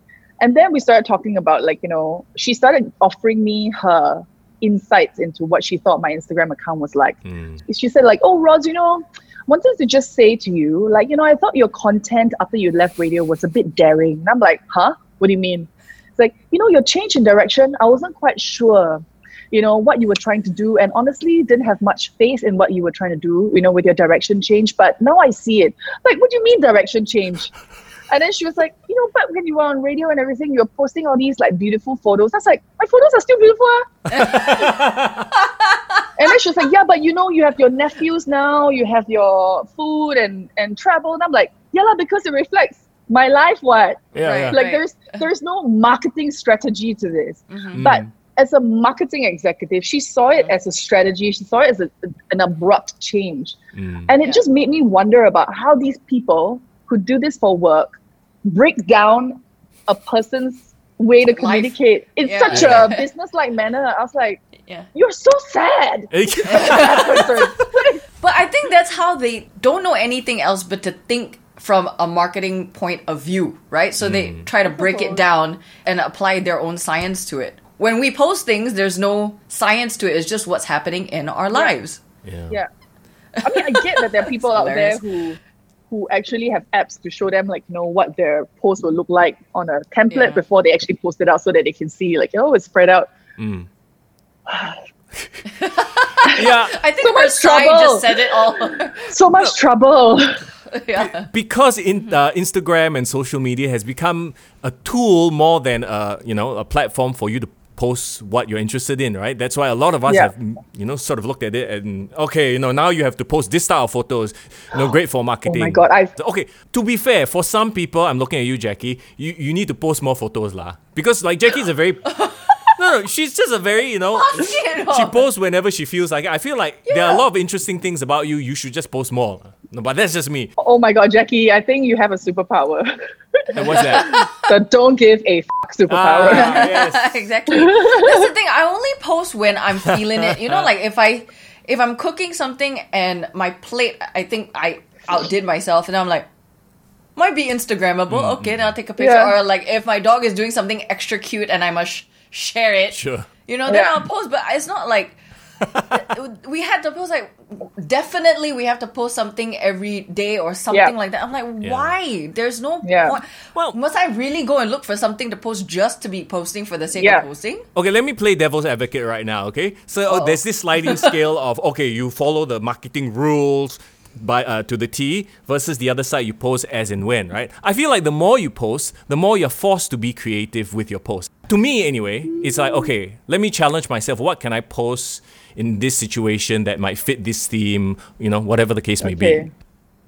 and then we started talking about like you know she started offering me her insights into what she thought my Instagram account was like. Mm. She said like, "Oh, Roz, you know." Wanted to just say to you, like, you know, I thought your content after you left radio was a bit daring. And I'm like, huh? What do you mean? It's like, you know, your change in direction, I wasn't quite sure, you know, what you were trying to do. And honestly, didn't have much faith in what you were trying to do, you know, with your direction change. But now I see it. Like, what do you mean direction change? And then she was like, you know, but when you were on radio and everything, you were posting all these like beautiful photos. I was like, my photos are still beautiful. ah." and then she was like, yeah, but you know, you have your nephews now, you have your food and and travel. And I'm like, yeah, lah, because it reflects my life. What? Yeah, Right. yeah. Like Right. there's there's no marketing strategy to this. Mm-hmm. But Mm. as a marketing executive, she saw it as a strategy. She saw it as a, an abrupt change. Mm. And it Yeah. just made me wonder about how these people who do this for work break down a person's way to Life. communicate in Yeah. such Yeah. a business-like manner. I was like, Yeah. you're so sad. But I think that's how they don't know anything else but to think from a marketing point of view, right? So they mm. try to break it uh-huh. down and apply their own science to it. When we post things, there's no science to it. It's just what's happening in our lives. yeah. yeah. I mean, I get that there are people out there who who actually have apps to show them like you know what their post will look like on a template Yeah. before they actually post it out so that they can see like oh it's spread out Yeah, I think So much trouble. just said it all. so much trouble yeah. because in uh, Instagram and social media has become a tool more than a you know a platform for you to post what you're interested in, right? That's why a lot of us Yeah. have you know sort of looked at it and okay, you know now you have to post this style of photos, you know, great for marketing. Oh my God, I've- okay. To be fair, for some people, I'm looking at you, Jackie. You you need to post more photos, lah, because like Jackie's a very no, no, she's just a very you know. Shit. She posts whenever she feels like it. I feel like there are a lot of interesting things about you. You should just post more. No, but that's just me. oh my god jackie i think you have a superpower And what's that? the don't give a fuck superpower Ah, yes. exactly. That's the thing. I only post when I'm feeling it. You know, like if I if I'm cooking something and my plate, I think I outdid myself, and I'm like, might be Instagrammable. Okay, then I'll take a picture. Yeah. Or like if my dog is doing something extra cute and I must share it. Sure. You know, then Yeah. I'll post. But it's not like we had to post like definitely we have to post something every day or something Yeah. like that. I'm like, Yeah. why? There's no Yeah. point. Well- must I really go and look for something to post just to be posting for the sake Yeah. of posting? Okay, let me play devil's advocate right now, okay? So oh, there's this sliding scale of okay, you follow the marketing rules by uh, to the T versus the other side you post as and when, right? I feel like the more you post, the more you're forced to be creative with your post. To me anyway, it's like okay, let me challenge myself. What can I post in this situation that might fit this theme, you know, whatever the case may be.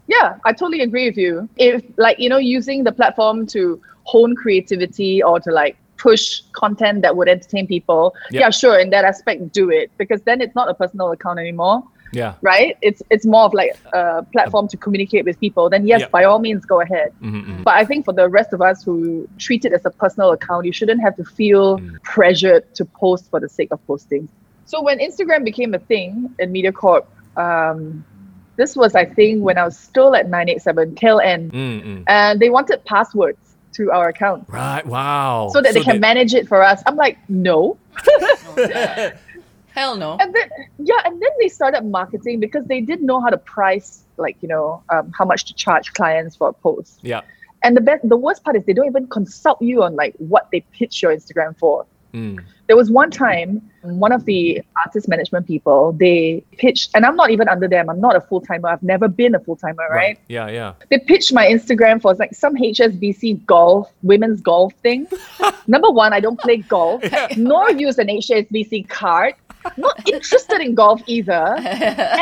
Yeah, I totally agree with you. If like you know using the platform to hone creativity or to like push content that would entertain people, Yep. yeah, sure, in that aspect do it because then it's not a personal account anymore, Yeah. right? It's it's more of like a platform to communicate with people. Then yes, Yep. by all means go ahead. Mm-hmm, But I think for the rest of us who treat it as a personal account, you shouldn't have to feel Mm. pressured to post for the sake of posting. So when Instagram became a thing in MediaCorp, um, this was I think when I was still at 987 tail end, Mm-mm. and they wanted passwords to our account Right. Wow. so that they can manage it for us. I'm like, no. Hell no. And then yeah, and then they started marketing because they didn't know how to price, like you know, um, how much to charge clients for a post. Yeah. And the best, the worst part is they don't even consult you on like what they pitch your Instagram for. Mm. There was one time, one of the artist management people, they pitched, and I'm not even under them. I'm not a full timer. I've never been a full timer, right? Yeah, yeah. They pitched my Instagram for like some HSBC golf, women's golf thing. Number one, I don't play golf, nor use an HSBC card. Not interested in golf either.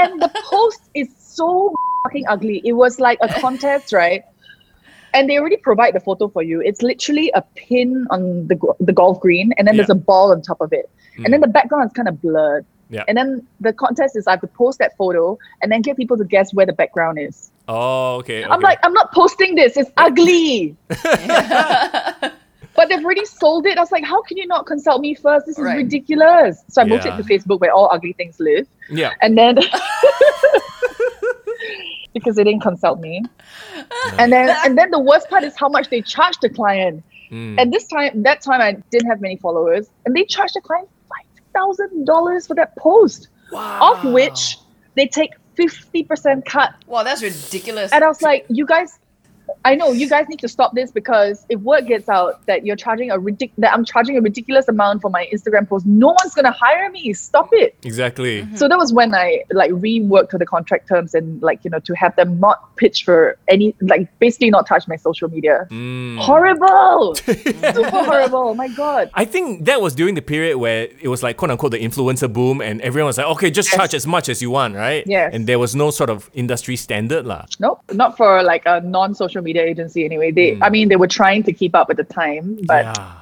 And the post is so fucking ugly. It was like a contest, right? And they already provide the photo for you. It's literally a pin on the the golf green, and then there's a ball on top of it. And then hmm. the background is kind of blurred. Yeah. And then the contest is I have to post that photo and then get people to guess where the background is. Oh, okay. I'm like, I'm not posting this. It's ugly. but they've already sold it. I was like, how can you not consult me first? This is Right. ridiculous. So I moved Yeah. it to Facebook where all ugly things live. yeah. And then because they didn't consult me. And then and then the worst part is how much they charge the client. Mm. And this time that time I didn't have many followers. And they charged the client five thousand dollars for that post. Of which they take fifty percent cut. Wow, that's ridiculous. And I was like, you guys, I know you guys need to stop this because if word gets out that you're charging a ridic- that I'm charging a ridiculous amount for my Instagram post, no one's gonna hire me. Stop it. Exactly. So that was when I like reworked the contract terms and like you know to have them not pitch for any like basically not touch my social media. Mm. Horrible, super horrible. Oh my god. I think that was during the period where it was like quote unquote the influencer boom and everyone was like, okay, just Yes. charge as much as you want, right? Yes. And there was no sort of industry standard lah. Nope, not for like a non-social media agency anyway. They, I mean, they were trying to keep up at the time, but yeah.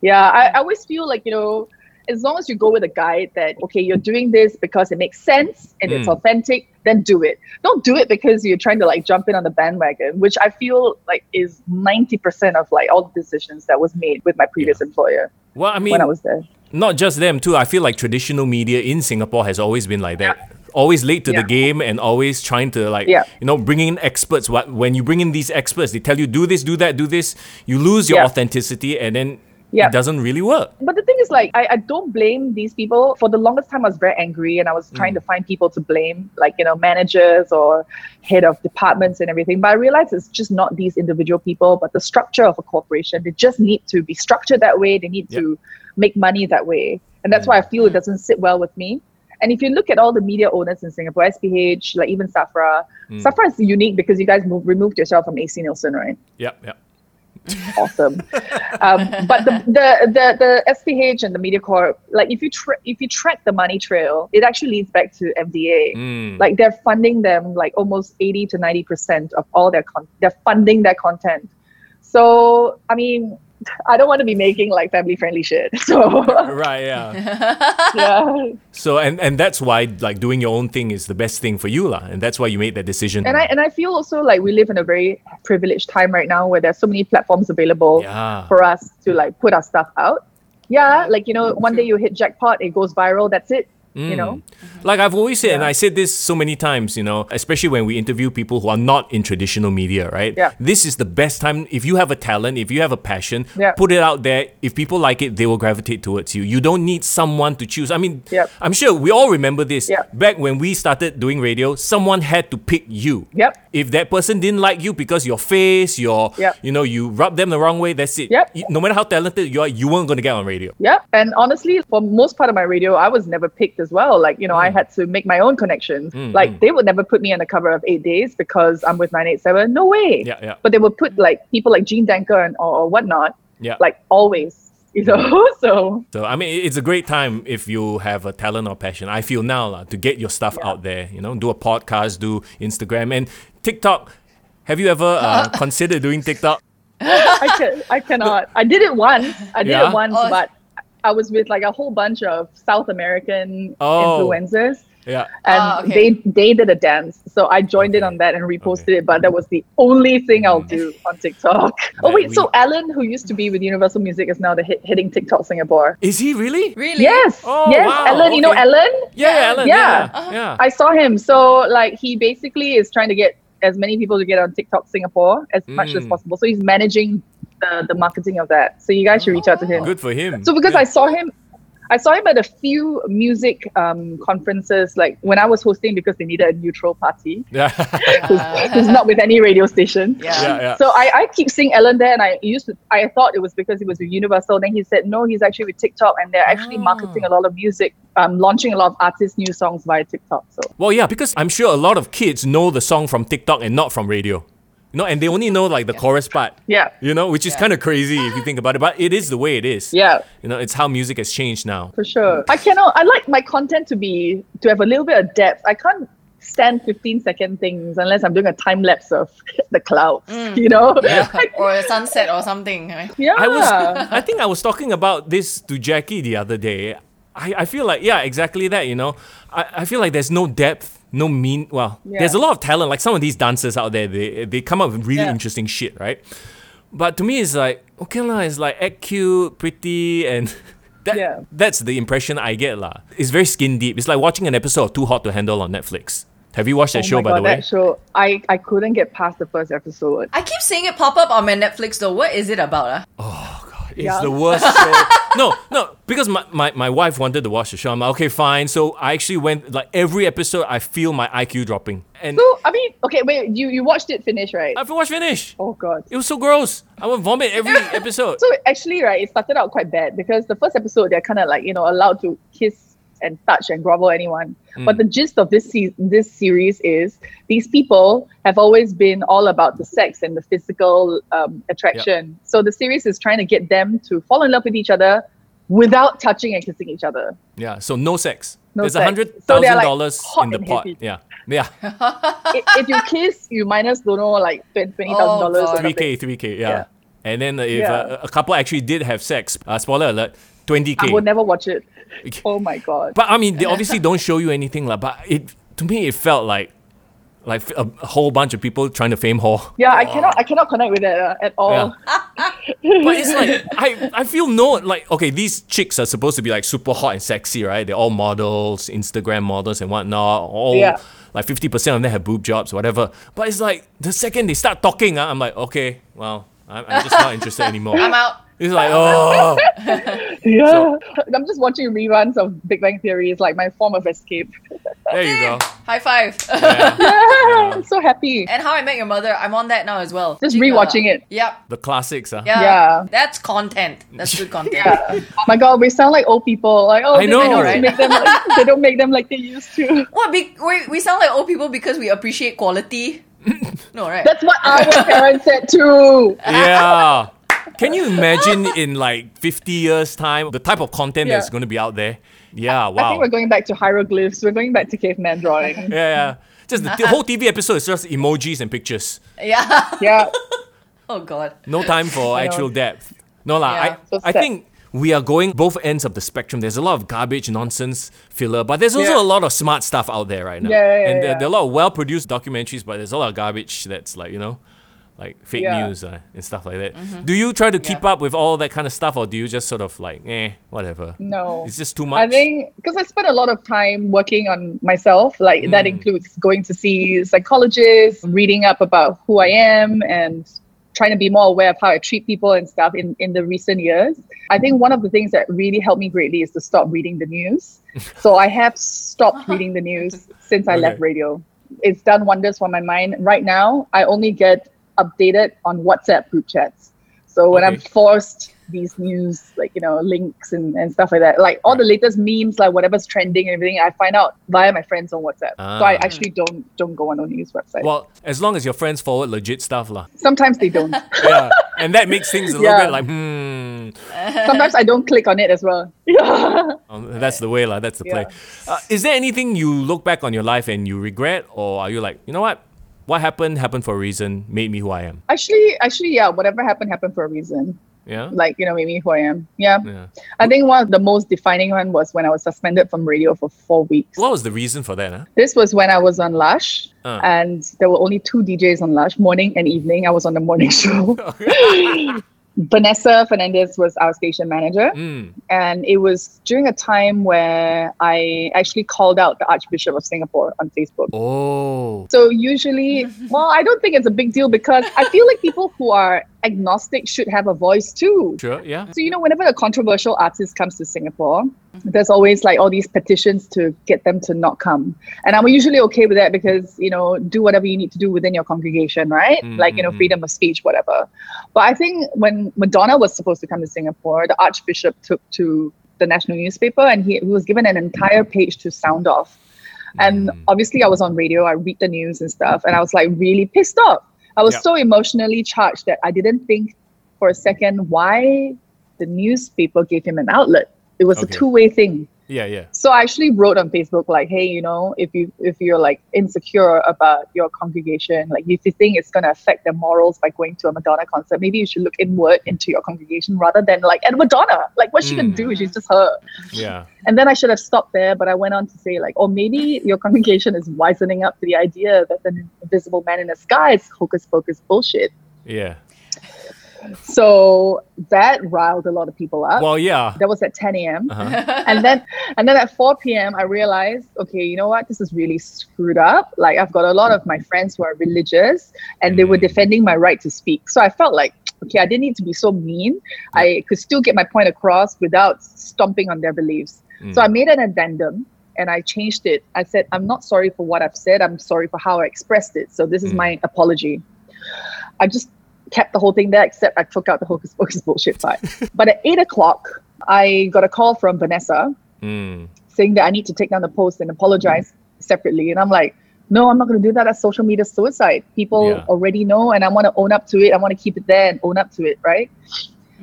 Yeah, I, I always feel like, you know, as long as you go with a guide that, okay, you're doing this because it makes sense and it's Mm. authentic, then do it. Don't do it because you're trying to like jump in on the bandwagon, which I feel like is 90% of like all the decisions that was made with my previous employer Well, I mean, when I was there. not just them too. I feel like traditional media in Singapore has always been like that. Always late to the game and always trying to like Yeah. you know bringing in experts. What when you bring in these experts, they tell you do this, do that, do this. You lose your Yeah. authenticity, and then Yeah. it doesn't really work. But the thing is, like, I, I don't blame these people. For the longest time, I was very angry and I was trying mm. to find people to blame, like, you know, managers or head of departments and everything. But I realized it's just not these individual people, but the structure of a corporation. They just need to be structured that way. They need to make money that way. And that's mm. why I feel it doesn't sit well with me. And if you look at all the media owners in Singapore, SPH, like even Safra, Safra is unique because you guys move, removed yourself from AC Nielsen, right? Yep, yep. awesome. um, but the, the the the SPH and the MediaCorp, like if you tra- if you track the money trail, it actually leads back to MDA. Mm. Like they're funding them like almost eighty to ninety percent of all their con- they're funding their content. So I mean, I don't want to be making like family friendly shit. So Right, yeah. yeah. so and and that's why like doing your own thing is the best thing for you lah, and that's why you made that decision. And I and I feel also like we live in a very privileged time right now where there's so many platforms available yeah. for us to like put our stuff out. Yeah, like you know, one day you hit jackpot, it goes viral, that's it. You know? Mm. Like I've always said, and I said this so many times, you know, especially when we interview people who are not in traditional media, right? Yeah. This is the best time. If you have a talent, if you have a passion, Yeah. put it out there. If people like it, they will gravitate towards you. You don't need someone to choose. I mean, Yep. I'm sure we all remember this. Yep. Back when we started doing radio, someone had to pick you. Yep. If that person didn't like you because your face, your, Yep. you know, you rub them the wrong way, that's it. Yep. No matter how talented you are, you weren't going to get on radio. Yeah. And honestly, for most part of my radio, I was never picked as well. Like, you know, I mm. had to make my own connections. Mm, like mm. they would never put me on the cover of eight days because I'm with 987. No way. Yeah, yeah. But they would put like people like Jean Danker and or, or whatnot, Yeah. like always. You know, so So I mean, it's a great time if you have a talent or passion. I feel now lah, to get your stuff out there. You know, do a podcast, do Instagram and TikTok. Have you ever uh, considered doing TikTok? I can I cannot. I did it once. I did Yeah? it once, Oh. but I was with like a whole bunch of South American Oh. influencers. Yeah. and Ah, okay. they they did a dance so i joined in on that and reposted it but that was the only thing i'll do on tiktok oh wait we- so alan who used to be with universal music is now the hit, hitting tiktok singapore Is he really? Really? yes Oh, yes wow, alan you know okay. alan Yeah, yeah, Alan. Yeah. Yeah. yeah. i saw him so like he basically is trying to get as many people to get on tiktok singapore as much as Mm. possible so he's managing the, the marketing of that so you guys should reach out to him Good for him. so because Good. I saw him, I saw him at a few music um, conferences, like when I was hosting because they needed a neutral party yeah. who's, who's not with any radio station. Yeah. yeah, yeah. So I, I keep seeing Alan there, and I used to I thought it was because he was with Universal. Then he said no, he's actually with TikTok, and they're actually Ah. marketing a lot of music, um, launching a lot of artists' new songs via TikTok. So Well, yeah, because I'm sure a lot of kids know the song from TikTok and not from radio. You know, and they only know like the chorus part. yeah, You know, which is kind of crazy if you think about it, but it is the way it is. yeah. You know, it's how music has changed now. For sure. I cannot I like my content to be to have a little bit of depth. I can't stand 15 second things unless I'm doing a time lapse of the clouds. Mm. You know? Like, or a sunset or something. right? yeah. I was I think I was talking about this to Jackie the other day. I, I feel like yeah, exactly that, you know. I, I feel like there's no depth, no mean well, Yeah. there's a lot of talent. Like some of these dancers out there, they they come up with really Yeah. interesting shit, right? But to me it's like, okay lah, it's like act cute, pretty and that Yeah. that's the impression I get lah. It's very skin deep. It's like watching an episode of Too Hot to Handle on Netflix. Have you watched that Oh show my by God, the way? That show, I, I couldn't get past the first episode. I keep seeing it pop up on my Netflix though. What is it about? Uh? It's young. the worst show. No, no, because my, my, my wife wanted to watch the show. I'm like, okay, fine. So I actually went like every episode. I feel my IQ dropping, and So I mean, okay, wait, you you watched it finish, right? I've watched finish. oh god. It was so gross. I would vomit every episode. So actually, right, it started out quite bad because the first episode they're kind of like you know allowed to kiss and touch and grovel anyone. Hmm. But the gist of this se- this series is these people have always been all about the sex and the physical um, attraction. So the series is trying to get them to fall in love with each other without touching and kissing each other. Yeah, so no sex. No There's a hundred thousand So they're, like, dollars in the pot. heavy. Yeah, yeah, I- if you kiss, you minus don't know like twenty thousand dollars. Oh, God. three k, three k. Yeah. Yeah. And then if Yeah. uh, a couple actually did have sex, uh, spoiler alert, twenty I k. would never watch it. Oh my god. But I mean, they obviously don't show you anything, lah. But it to me, it felt like like a, a whole bunch of people trying to fame whore. Yeah, I cannot I cannot connect with that uh, at all. But it's like I, I feel no like okay these chicks are supposed to be like super hot and sexy right they're all models Instagram models and whatnot all Yeah. like fifty percent of them have boob jobs whatever but it's like the second they start talking uh, I'm like okay well I'm, I'm just not interested anymore I'm out. It's like oh Yeah. I'm just watching reruns of Big Bang Theory. It's like my form of escape. there you go High five. yeah. I'm so happy. and How I Met Your Mother, I'm on that now as well. Just Jing, rewatching it. Yep. the classics uh. Yeah. Yeah. That's content. That's good content. Yeah. Oh my god, we sound like old people. Like, oh, I they know, don't right? make them like, they don't make them like they used to. What? Be- we, we sound like old people because we appreciate quality? no, right? That's what our parents said too. yeah can you imagine in like 50 years time the type of content that's going to be out there yeah I wow I think we're going back to hieroglyphs. We're going back to caveman drawing. yeah, yeah. Just the, the whole TV episode is just emojis and pictures. yeah. yeah. oh, God. No time for I know. actual depth. No lah. Yeah. So I, I think we are going both ends of the spectrum. There's a lot of garbage, nonsense, filler, but there's also Yeah. a lot of smart stuff out there right now. Yeah, yeah, and there, there are a lot of well-produced documentaries, but there's a lot of garbage that's like you know, like fake Yeah. news uh, and stuff like that. Do you try to keep up with all that kind of stuff, or do you just sort of like, eh, whatever? No. It's just too much. I think because I spent a lot of time working on myself, like that Mm. includes going to see psychologists, reading up about who I am, and trying to be more aware of how I treat people and stuff in, in the recent years. I think one of the things that really helped me greatly is to stop reading the news. so I have stopped reading the news since I left radio. It's done wonders for my mind. Right now, I only get updated on WhatsApp group chats. So when I'm forced these news, like you know, links and, and stuff like that, like all the latest memes, like whatever's trending and everything, I find out via my friends on WhatsApp. So I Ah. actually don't don't go on a news website. well, as long as your friends forward legit stuff lah. Sometimes they don't. Yeah, and that makes things a little Yeah. bit like hmm. Sometimes I don't click on it as well. Yeah. Um, that's the way, lah. That's the play. Yeah. Uh, is there anything you look back on your life and you regret, or are you like, you know what, what happened happened for a reason, made me who I am? Actually, actually, yeah. Whatever happened happened for a reason. Yeah. Like you know, made me who I am. Yeah. Yeah. I think one of the most defining one was when I was suspended from radio for four weeks. What was the reason for that? Huh? This was when I was on Lush, Uh. and there were only two DJs on Lush, morning and evening. I was on the morning show. Vanessa Fernandez was our station manager, Mm. and it was during a time where I actually called out the Archbishop of Singapore on Facebook. Oh. So usually, well, I don't think it's a big deal because I feel like people who are agnostic should have a voice too. Sure. Yeah. So you know, whenever a controversial artist comes to Singapore, there's always like all these petitions to get them to not come, and I'm usually okay with that because you know, do whatever you need to do within your congregation, right? Mm, Like you know, mm, mm. freedom of speech, whatever. But I think when Madonna was supposed to come to Singapore, the Archbishop took to the national newspaper and he, he was given an entire page to sound off. And Mm. obviously, I was on radio, I read the news and stuff, and I was like really pissed off. I was Yeah. so emotionally charged that I didn't think for a second why the newspaper gave him an outlet. It was Okay. a two-way thing. Yeah. Yeah. So I actually wrote on Facebook like, hey, you know, if you if you're like insecure about your congregation, like if you think it's gonna affect their morals by going to a Madonna concert, maybe you should look inward into your congregation rather than like at Madonna. Like what's she gonna Mm. do? She's just her. Yeah. And then I should have stopped there, but I went on to say, like, oh, maybe your congregation is wisening up to the idea that the invisible man in the sky is hocus pocus bullshit. Yeah. So that riled a lot of people up. Well, yeah. that was at 10 a.m. Uh-huh. and then and then at 4 p.m. I realized, okay, you know what? This is really screwed up. Like I've got a lot of my friends who are religious and they were Mm. defending my right to speak. So I felt like okay, I didn't need to be so mean. I could still get my point across without stomping on their beliefs. So I made an addendum and I changed it. I said, I'm not sorry for what I've said. I'm sorry for how I expressed it. So this is my apology. I just kept the whole thing there, except I took out the hocus pocus bullshit part. but at eight o'clock, I got a call from Vanessa Mm. saying that I need to take down the post and apologize separately. And I'm like, no, I'm not going to do that. That's social media suicide. People Yeah. already know, and I want to own up to it. I want to keep it there and own up to it, right?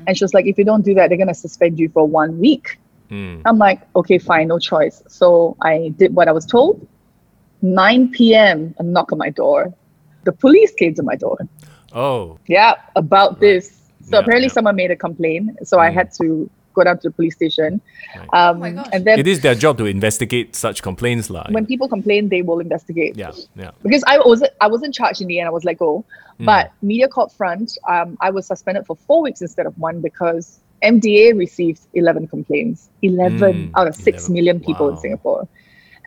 And she was like, if you don't do that, they're going to suspend you for one week. Mm. I'm like, okay, fine, no choice. So I did what I was told. 9 p.m., a knock on my door. The police came to my door. Oh. Yeah, about this. So Yeah, apparently yeah. someone made a complaint. So I Mm. had to go down to the police station. Right. Um, Oh my gosh. And then It is their job to investigate such complaints, lah. when people complain, they will investigate. yeah, yeah. Because I wasn't, I wasn't charged in the end. I was let go. Mm. But MediaCorp front, um, I was suspended for four weeks instead of one because MDA received 11 complaints. 11 Mm, out of 6 11. million people in Singapore.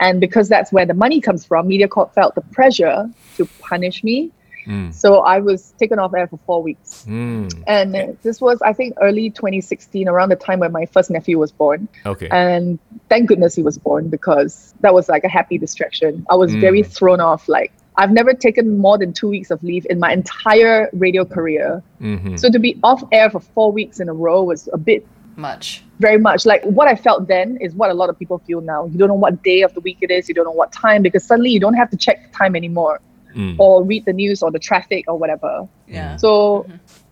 And because that's where the money comes from, MediaCorp felt the pressure to punish me. Mm. So I was taken off air for four weeks. Mm. And this was, I think, early 2016, around the time when my first nephew was born. Okay. And thank goodness he was born because that was like a happy distraction. I was very Mm. thrown off. Like, I've never taken more than two weeks of leave in my entire radio career. hmm So to be off air for four weeks in a row was a bit, Much. very much like what I felt then is what a lot of people feel now. You don't know what day of the week it is, you don't know what time because suddenly you don't have to check the time anymore Mm. or read the news or the traffic or whatever. Yeah. So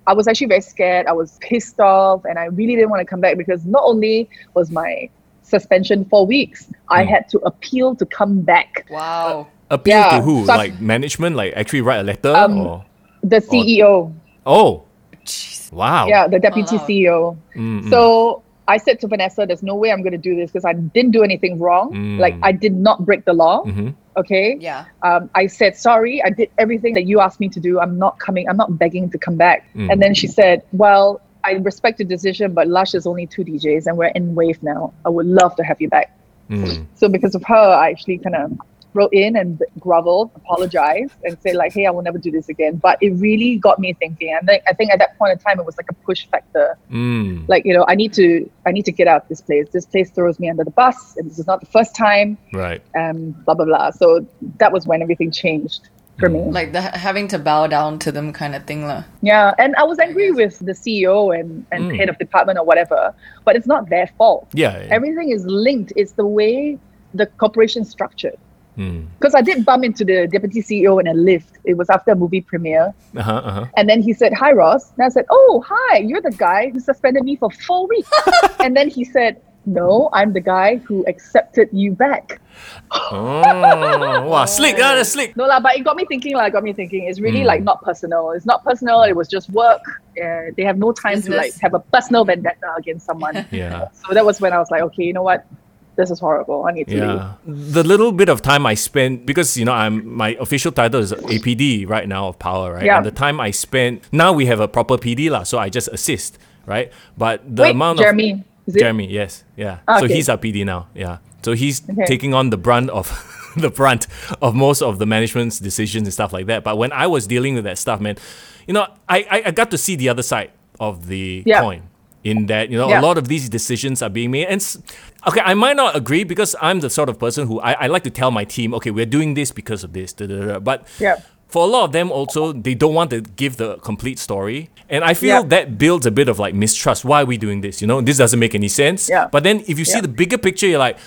I was actually very scared. I was pissed off and I really didn't want to come back because not only was my suspension four weeks, I Mm. had to appeal to come back. Wow. Appeal Yeah, to who? so I- like management? Like actually write a letter? Um, or The CEO, oh, Jeez. wow. yeah, the deputy Wow. CEO. Mm, mm. So I said to Vanessa, there's no way I'm going to do this because I didn't do anything wrong. Mm. Like I did not break the law. Mhm. Okay. Yeah. Um, I said, sorry, I did everything that you asked me to do. I'm not coming, I'm not begging to come back. Mm. And then she said, well, I respect your decision, but Lush is only two DJs and we're in Wave now. I would love to have you back. Mm. So because of her, I actually kind of wrote in and groveled, apologized, and said like, "Hey, I will never do this again." But it really got me thinking. And I think at that point in time, it was like a push factor. Mm. Like you know, I need to, I need to get out of this place. This place throws me under the bus, and this is not the first time. Right. Um, blah blah blah. So that was when everything changed for me. Like the having to bow down to them kind of thing. lah. Yeah, and I was angry with the CEO and, and Mm. head of department or whatever, but it's not their fault. Yeah. yeah. Everything is linked. It's the way the corporation's structured. Mm. Because I did bump into the deputy CEO in a lift. It was after a movie premiere. Uh-huh, uh-huh. And then he said, Hi, Roz. And I said, Oh, hi, you're the guy who suspended me for four weeks. and then he said, No, I'm the guy who accepted you back. Oh, wow, slick, ah, that's slick. No, lah, but it got me thinking, like, got me thinking. It's really Mm. like not personal. It's not personal. It was just work. Uh, they have no time to like have a personal vendetta against someone. Yeah. so that was when I was like, okay, you know what? This is horrible. I need to leave. Yeah. The little bit of time I spent because you know I'm my official title is APD right now of Power, right? Yeah. And the time I spent now we have a proper PD lah, so I just assist, right? But the Wait, amount Jeremy, of it? Jeremy, yes, yeah. So Okay. he's our PD now, yeah. So he's Okay. taking on the brunt of the brunt of most of the management's decisions and stuff like that. But when I was dealing with that stuff, man, you know, I I, I got to see the other side of the Yeah. coin. In that, you know, Yeah. a lot of these decisions are being made. And okay, I might not agree because I'm the sort of person who I, I like to tell my team, okay, we're doing this because of this. Da, da, da. But Yeah. for a lot of them also, they don't want to give the complete story. And I feel Yeah. that builds a bit of like mistrust. Why are we doing this? You know, this doesn't make any sense. Yeah. But then if you see the bigger picture, you're like,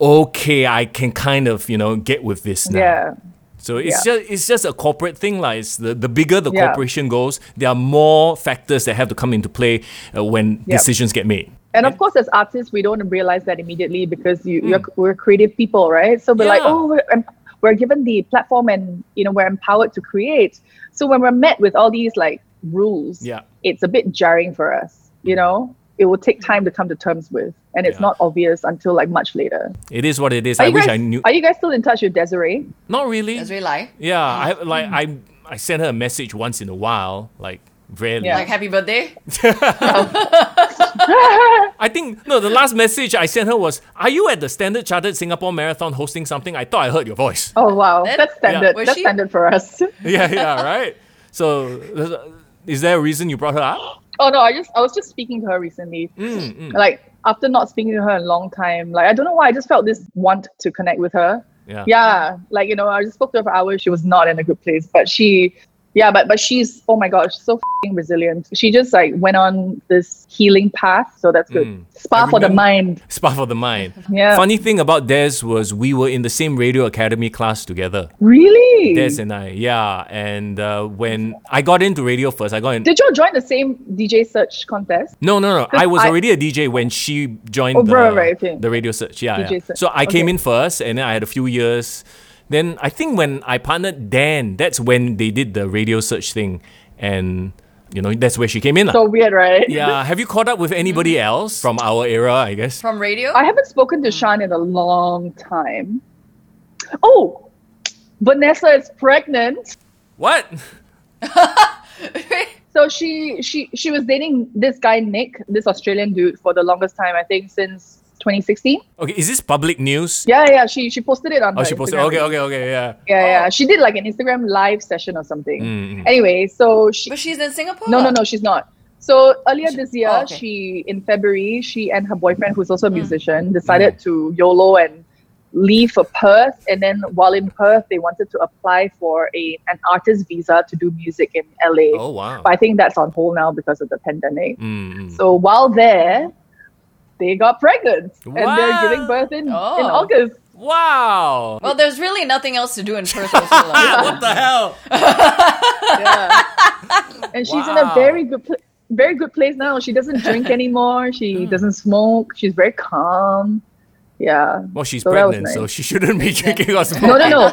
okay, I can kind of, you know, get with this now. Yeah. So it's Yeah. just it's just a corporate thing, like it's the, the bigger the Yeah. corporation goes, there are more factors that have to come into play uh, when Yep. decisions get made. And of course, as artists, we don't realize that immediately because you, you're, we're creative people, right? So we're like, Hmm. Oh, we're, em- we're given the platform and you know we're empowered to create. So when we're met with all these like rules, Yeah. it's a bit jarring for us. You know, it will take time to come to terms with, and it's Yeah. not obvious until like much later. It is what it is. Are I wish guys, I knew. Are you guys still in touch with Desiree? Not really. Desiree really lie. Yeah, mm. I like I I send her a message once in a while, like rarely. Yeah. Like happy birthday. I think no, the last message I sent her was, "Are you at the Standard Chartered Singapore Marathon hosting something? I thought I heard your voice." Oh wow, Then- that's standard. Was That's she- standard for us. yeah, yeah, right. So Is there a reason you brought her up? Oh no, I just I was just speaking to her recently. Mm, mm. Like after not speaking to her in a long time, like I don't know why I just felt this want to connect with her. Yeah. Yeah, like you know, I just spoke to her for hours. She was not in a good place, but she, yeah, but but she's oh my gosh, so fing resilient. She just like went on this healing path, so that's good. Mm. Spa for the mind. Spa for the mind. Yeah. Funny thing about Des was we were in the same radio academy class together. Really? Des and I, yeah. And uh, when I got into radio first, I got in. Did you all join the same DJ search contest? No, no, no. I was I- already a DJ when she joined Oh, the, right, right, okay. the radio search. Yeah, yeah. search. So I came in first, and then I had a few years. Then I think when I partnered Dan, that's when they did the radio search thing, and you know that's where she came in. lah. So weird, right? yeah. Have you caught up with anybody mm. else from our era? I guess. From radio? I haven't spoken to mm. Sean in a long time. Oh, Vanessa is pregnant. What? So she she she was dating this guy Nick, this Australian dude, for the longest time. I think since 2016. Okay, is this public news? Yeah, yeah. She she posted it on. Oh, her she posted. Instagram. Okay, okay, okay. Yeah. Yeah, yeah. She did like an Instagram live session or something. Mm, mm. Anyway, so she but she's in Singapore. no no no she's not. So earlier this year, Oh, okay. she in February, she and her boyfriend, who's also a Mm. musician, decided to YOLO and leave for Perth. And then while in Perth, they wanted to apply for a an artist visa to do music in LA. Oh wow. But I think that's on hold now because of the pandemic. Mm, mm. So while there, they got pregnant and they're giving birth in, in Oh. August. Wow. Well, there's really nothing else to do in Perth. Also, what the hell? Yeah. and she's in a very good pl- very good place now. She doesn't drink anymore. She doesn't smoke. She's very calm. Yeah. Well, she's So that was pregnant, so she shouldn't be drinking or smoking. No, no, no.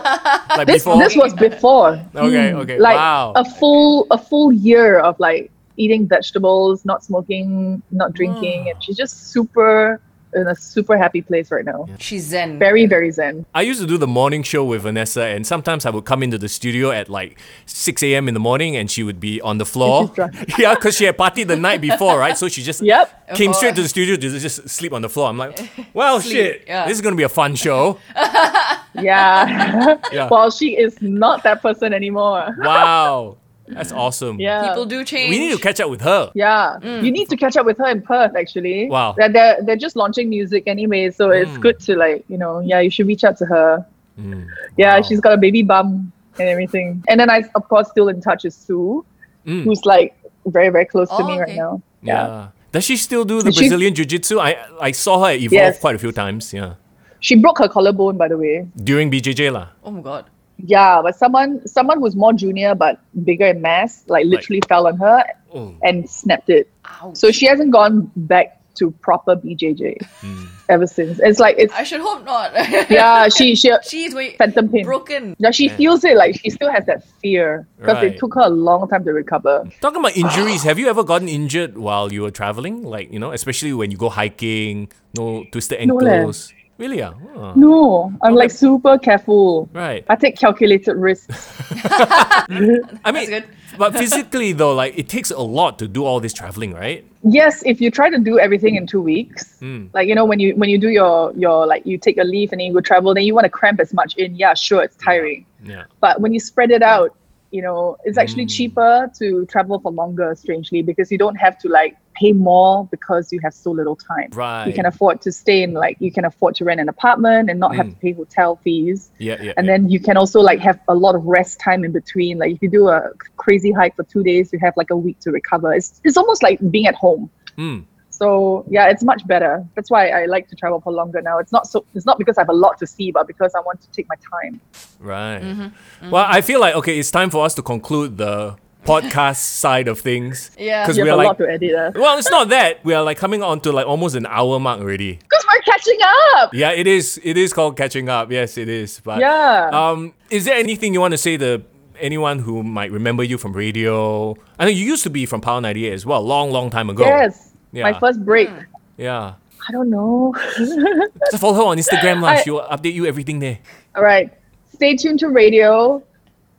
Like This before. this was before. Okay, Hmm. okay. Like Wow. a full a full year of like eating vegetables, not smoking, not drinking, mm. and she's just super in a super happy place right now. She's zen. Very, very zen. I used to do the morning show with Vanessa, and sometimes I would come into the studio at like 6 a.m. in the morning, and she would be on the floor. Yeah, because she had party the night before, right? So she just Yep. came Oh. straight to the oh. studio to just sleep on the floor. I'm like, well, Sleep, shit, yeah. this is gonna be a fun show. Yeah. Yeah. well, she is not that person anymore. Wow, that's awesome. Yeah. People do change. we need to catch up with her. Yeah, you need to catch up with her in Perth. Actually, Wow. They're they're, they're just launching music anyway, so it's Mm. good to like you know yeah you should reach out to her. Mm, Yeah, wow. she's got a baby bum and everything. And then I of course still in touch with Sue, Mm. who's like very very close to Oh, me right now. Yeah. Does she still do the And Brazilian Jiu Jitsu? I I saw her evolve Yes. quite a few times. Yeah, She broke her collarbone by the way. during BJJ lah. Oh my god. Yeah, but someone someone who's more junior but bigger in mass like literally fell on her Oh. and snapped it. Ouch. So she hasn't gone back to proper BJJ Hmm. ever since. It's like it's I should hope not. yeah, she she She's wait, phantom pain. broken. Yeah, she feels it like she still has that fear because Right. it took her a long time to recover. Talking about injuries, have you ever gotten injured while you were traveling? Like, you know, especially when you go hiking, no twisted No ankles. Really? Huh. No, I'm like super careful. Right. I take calculated risks. I mean, good. but physically though, like it takes a lot to do all this traveling, right? yes, if you try to do everything in two weeks, Mm. like you know when you when you do your your like you take a leave and then you go travel, then you want to cramp as much in. Yeah, sure, it's tiring. Yeah. But when you spread it out, you know, it's actually Mm. cheaper to travel for longer, strangely, because you don't have to like pay more because you have so little time. Right. You can afford to stay in like you can afford to rent an apartment and not have Mm. to pay hotel fees. Yeah, yeah. And yeah. then you can also like have a lot of rest time in between. Like if you do a crazy hike for two days, you have like a week to recover. It's it's almost like being at home. Mm. So yeah, it's much better. That's why I like to travel for longer now. It's not so it's not because I have a lot to see, but because I want to take my time. Right. Mm-hmm. Well, I feel like okay, it's time for us to conclude the podcast side of things. Yeah. Because we're have a like lot to edit. Uh. Well, it's not that. We are like coming on to like almost an hour mark already. Because we're catching up. Yeah, it is. It is called catching up. Yes, it is. But Yeah. Um, is there anything you want to say to anyone who might remember you from radio? I know you used to be from Power 98 as well, long, long time ago. yes. Yeah. My first break. Hmm. Yeah. I don't know. Just follow her on Instagram, lah. I- She will update you everything there. All right. Stay tuned to radio.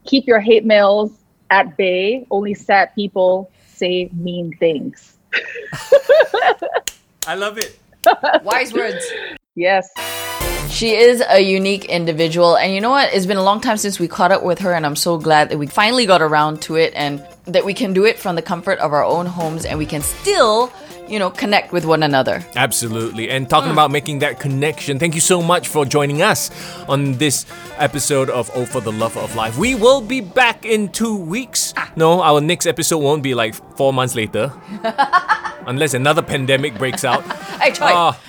Keep your hate mails at bay. Only sad people say mean things. I love it. Wise words. Yes. She is a unique individual, and you know what? It's been a long time since we caught up with her, and I'm so glad that we finally got around to it. And that we can do it from the comfort of our own homes and we can still, you know, connect with one another. Absolutely. And talking about making that connection, thank you so much for joining us on this episode of Oh for the Love of Life. We will be back in two weeks. No, our next episode won't be like four months later. Unless another pandemic breaks out. I tried. Ah,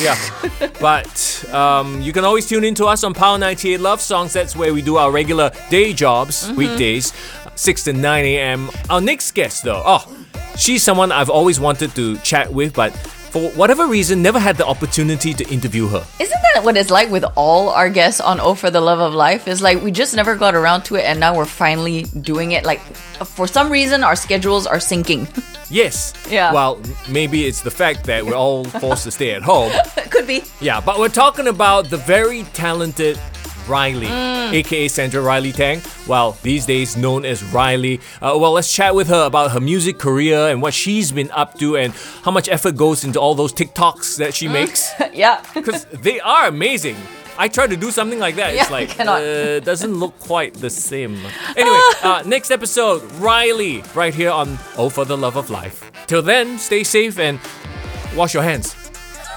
yeah. But um, you can always tune in to us on Power 98 Love Songs. That's where we do our regular day jobs, weekdays, 6 to 9 a.m. Our next guest, though, oh, she's someone I've always wanted to chat with, but for whatever reason, never had the opportunity to interview her. Isn't that what it's like with all our guests on Oh for the Love of Life? It's like we just never got around to it and now we're finally doing it. Like for some reason our schedules are syncing. Yes. Yeah. Well, maybe it's the fact that we're all forced to stay at home. Could be. Yeah, but we're talking about the very talented Riley, aka Sandra Riley Tang. Well, these days known as Riley. Uh, well, let's chat with her about her music career and what she's been up to and how much effort goes into all those TikToks that she makes. Yeah. Because they are amazing. I try to do something like that. Yeah, it's like cannot. uh, doesn't look quite the same. Anyway, uh, next episode, Riley, right here on Oh for the Love of Life. Till then, stay safe and wash your hands.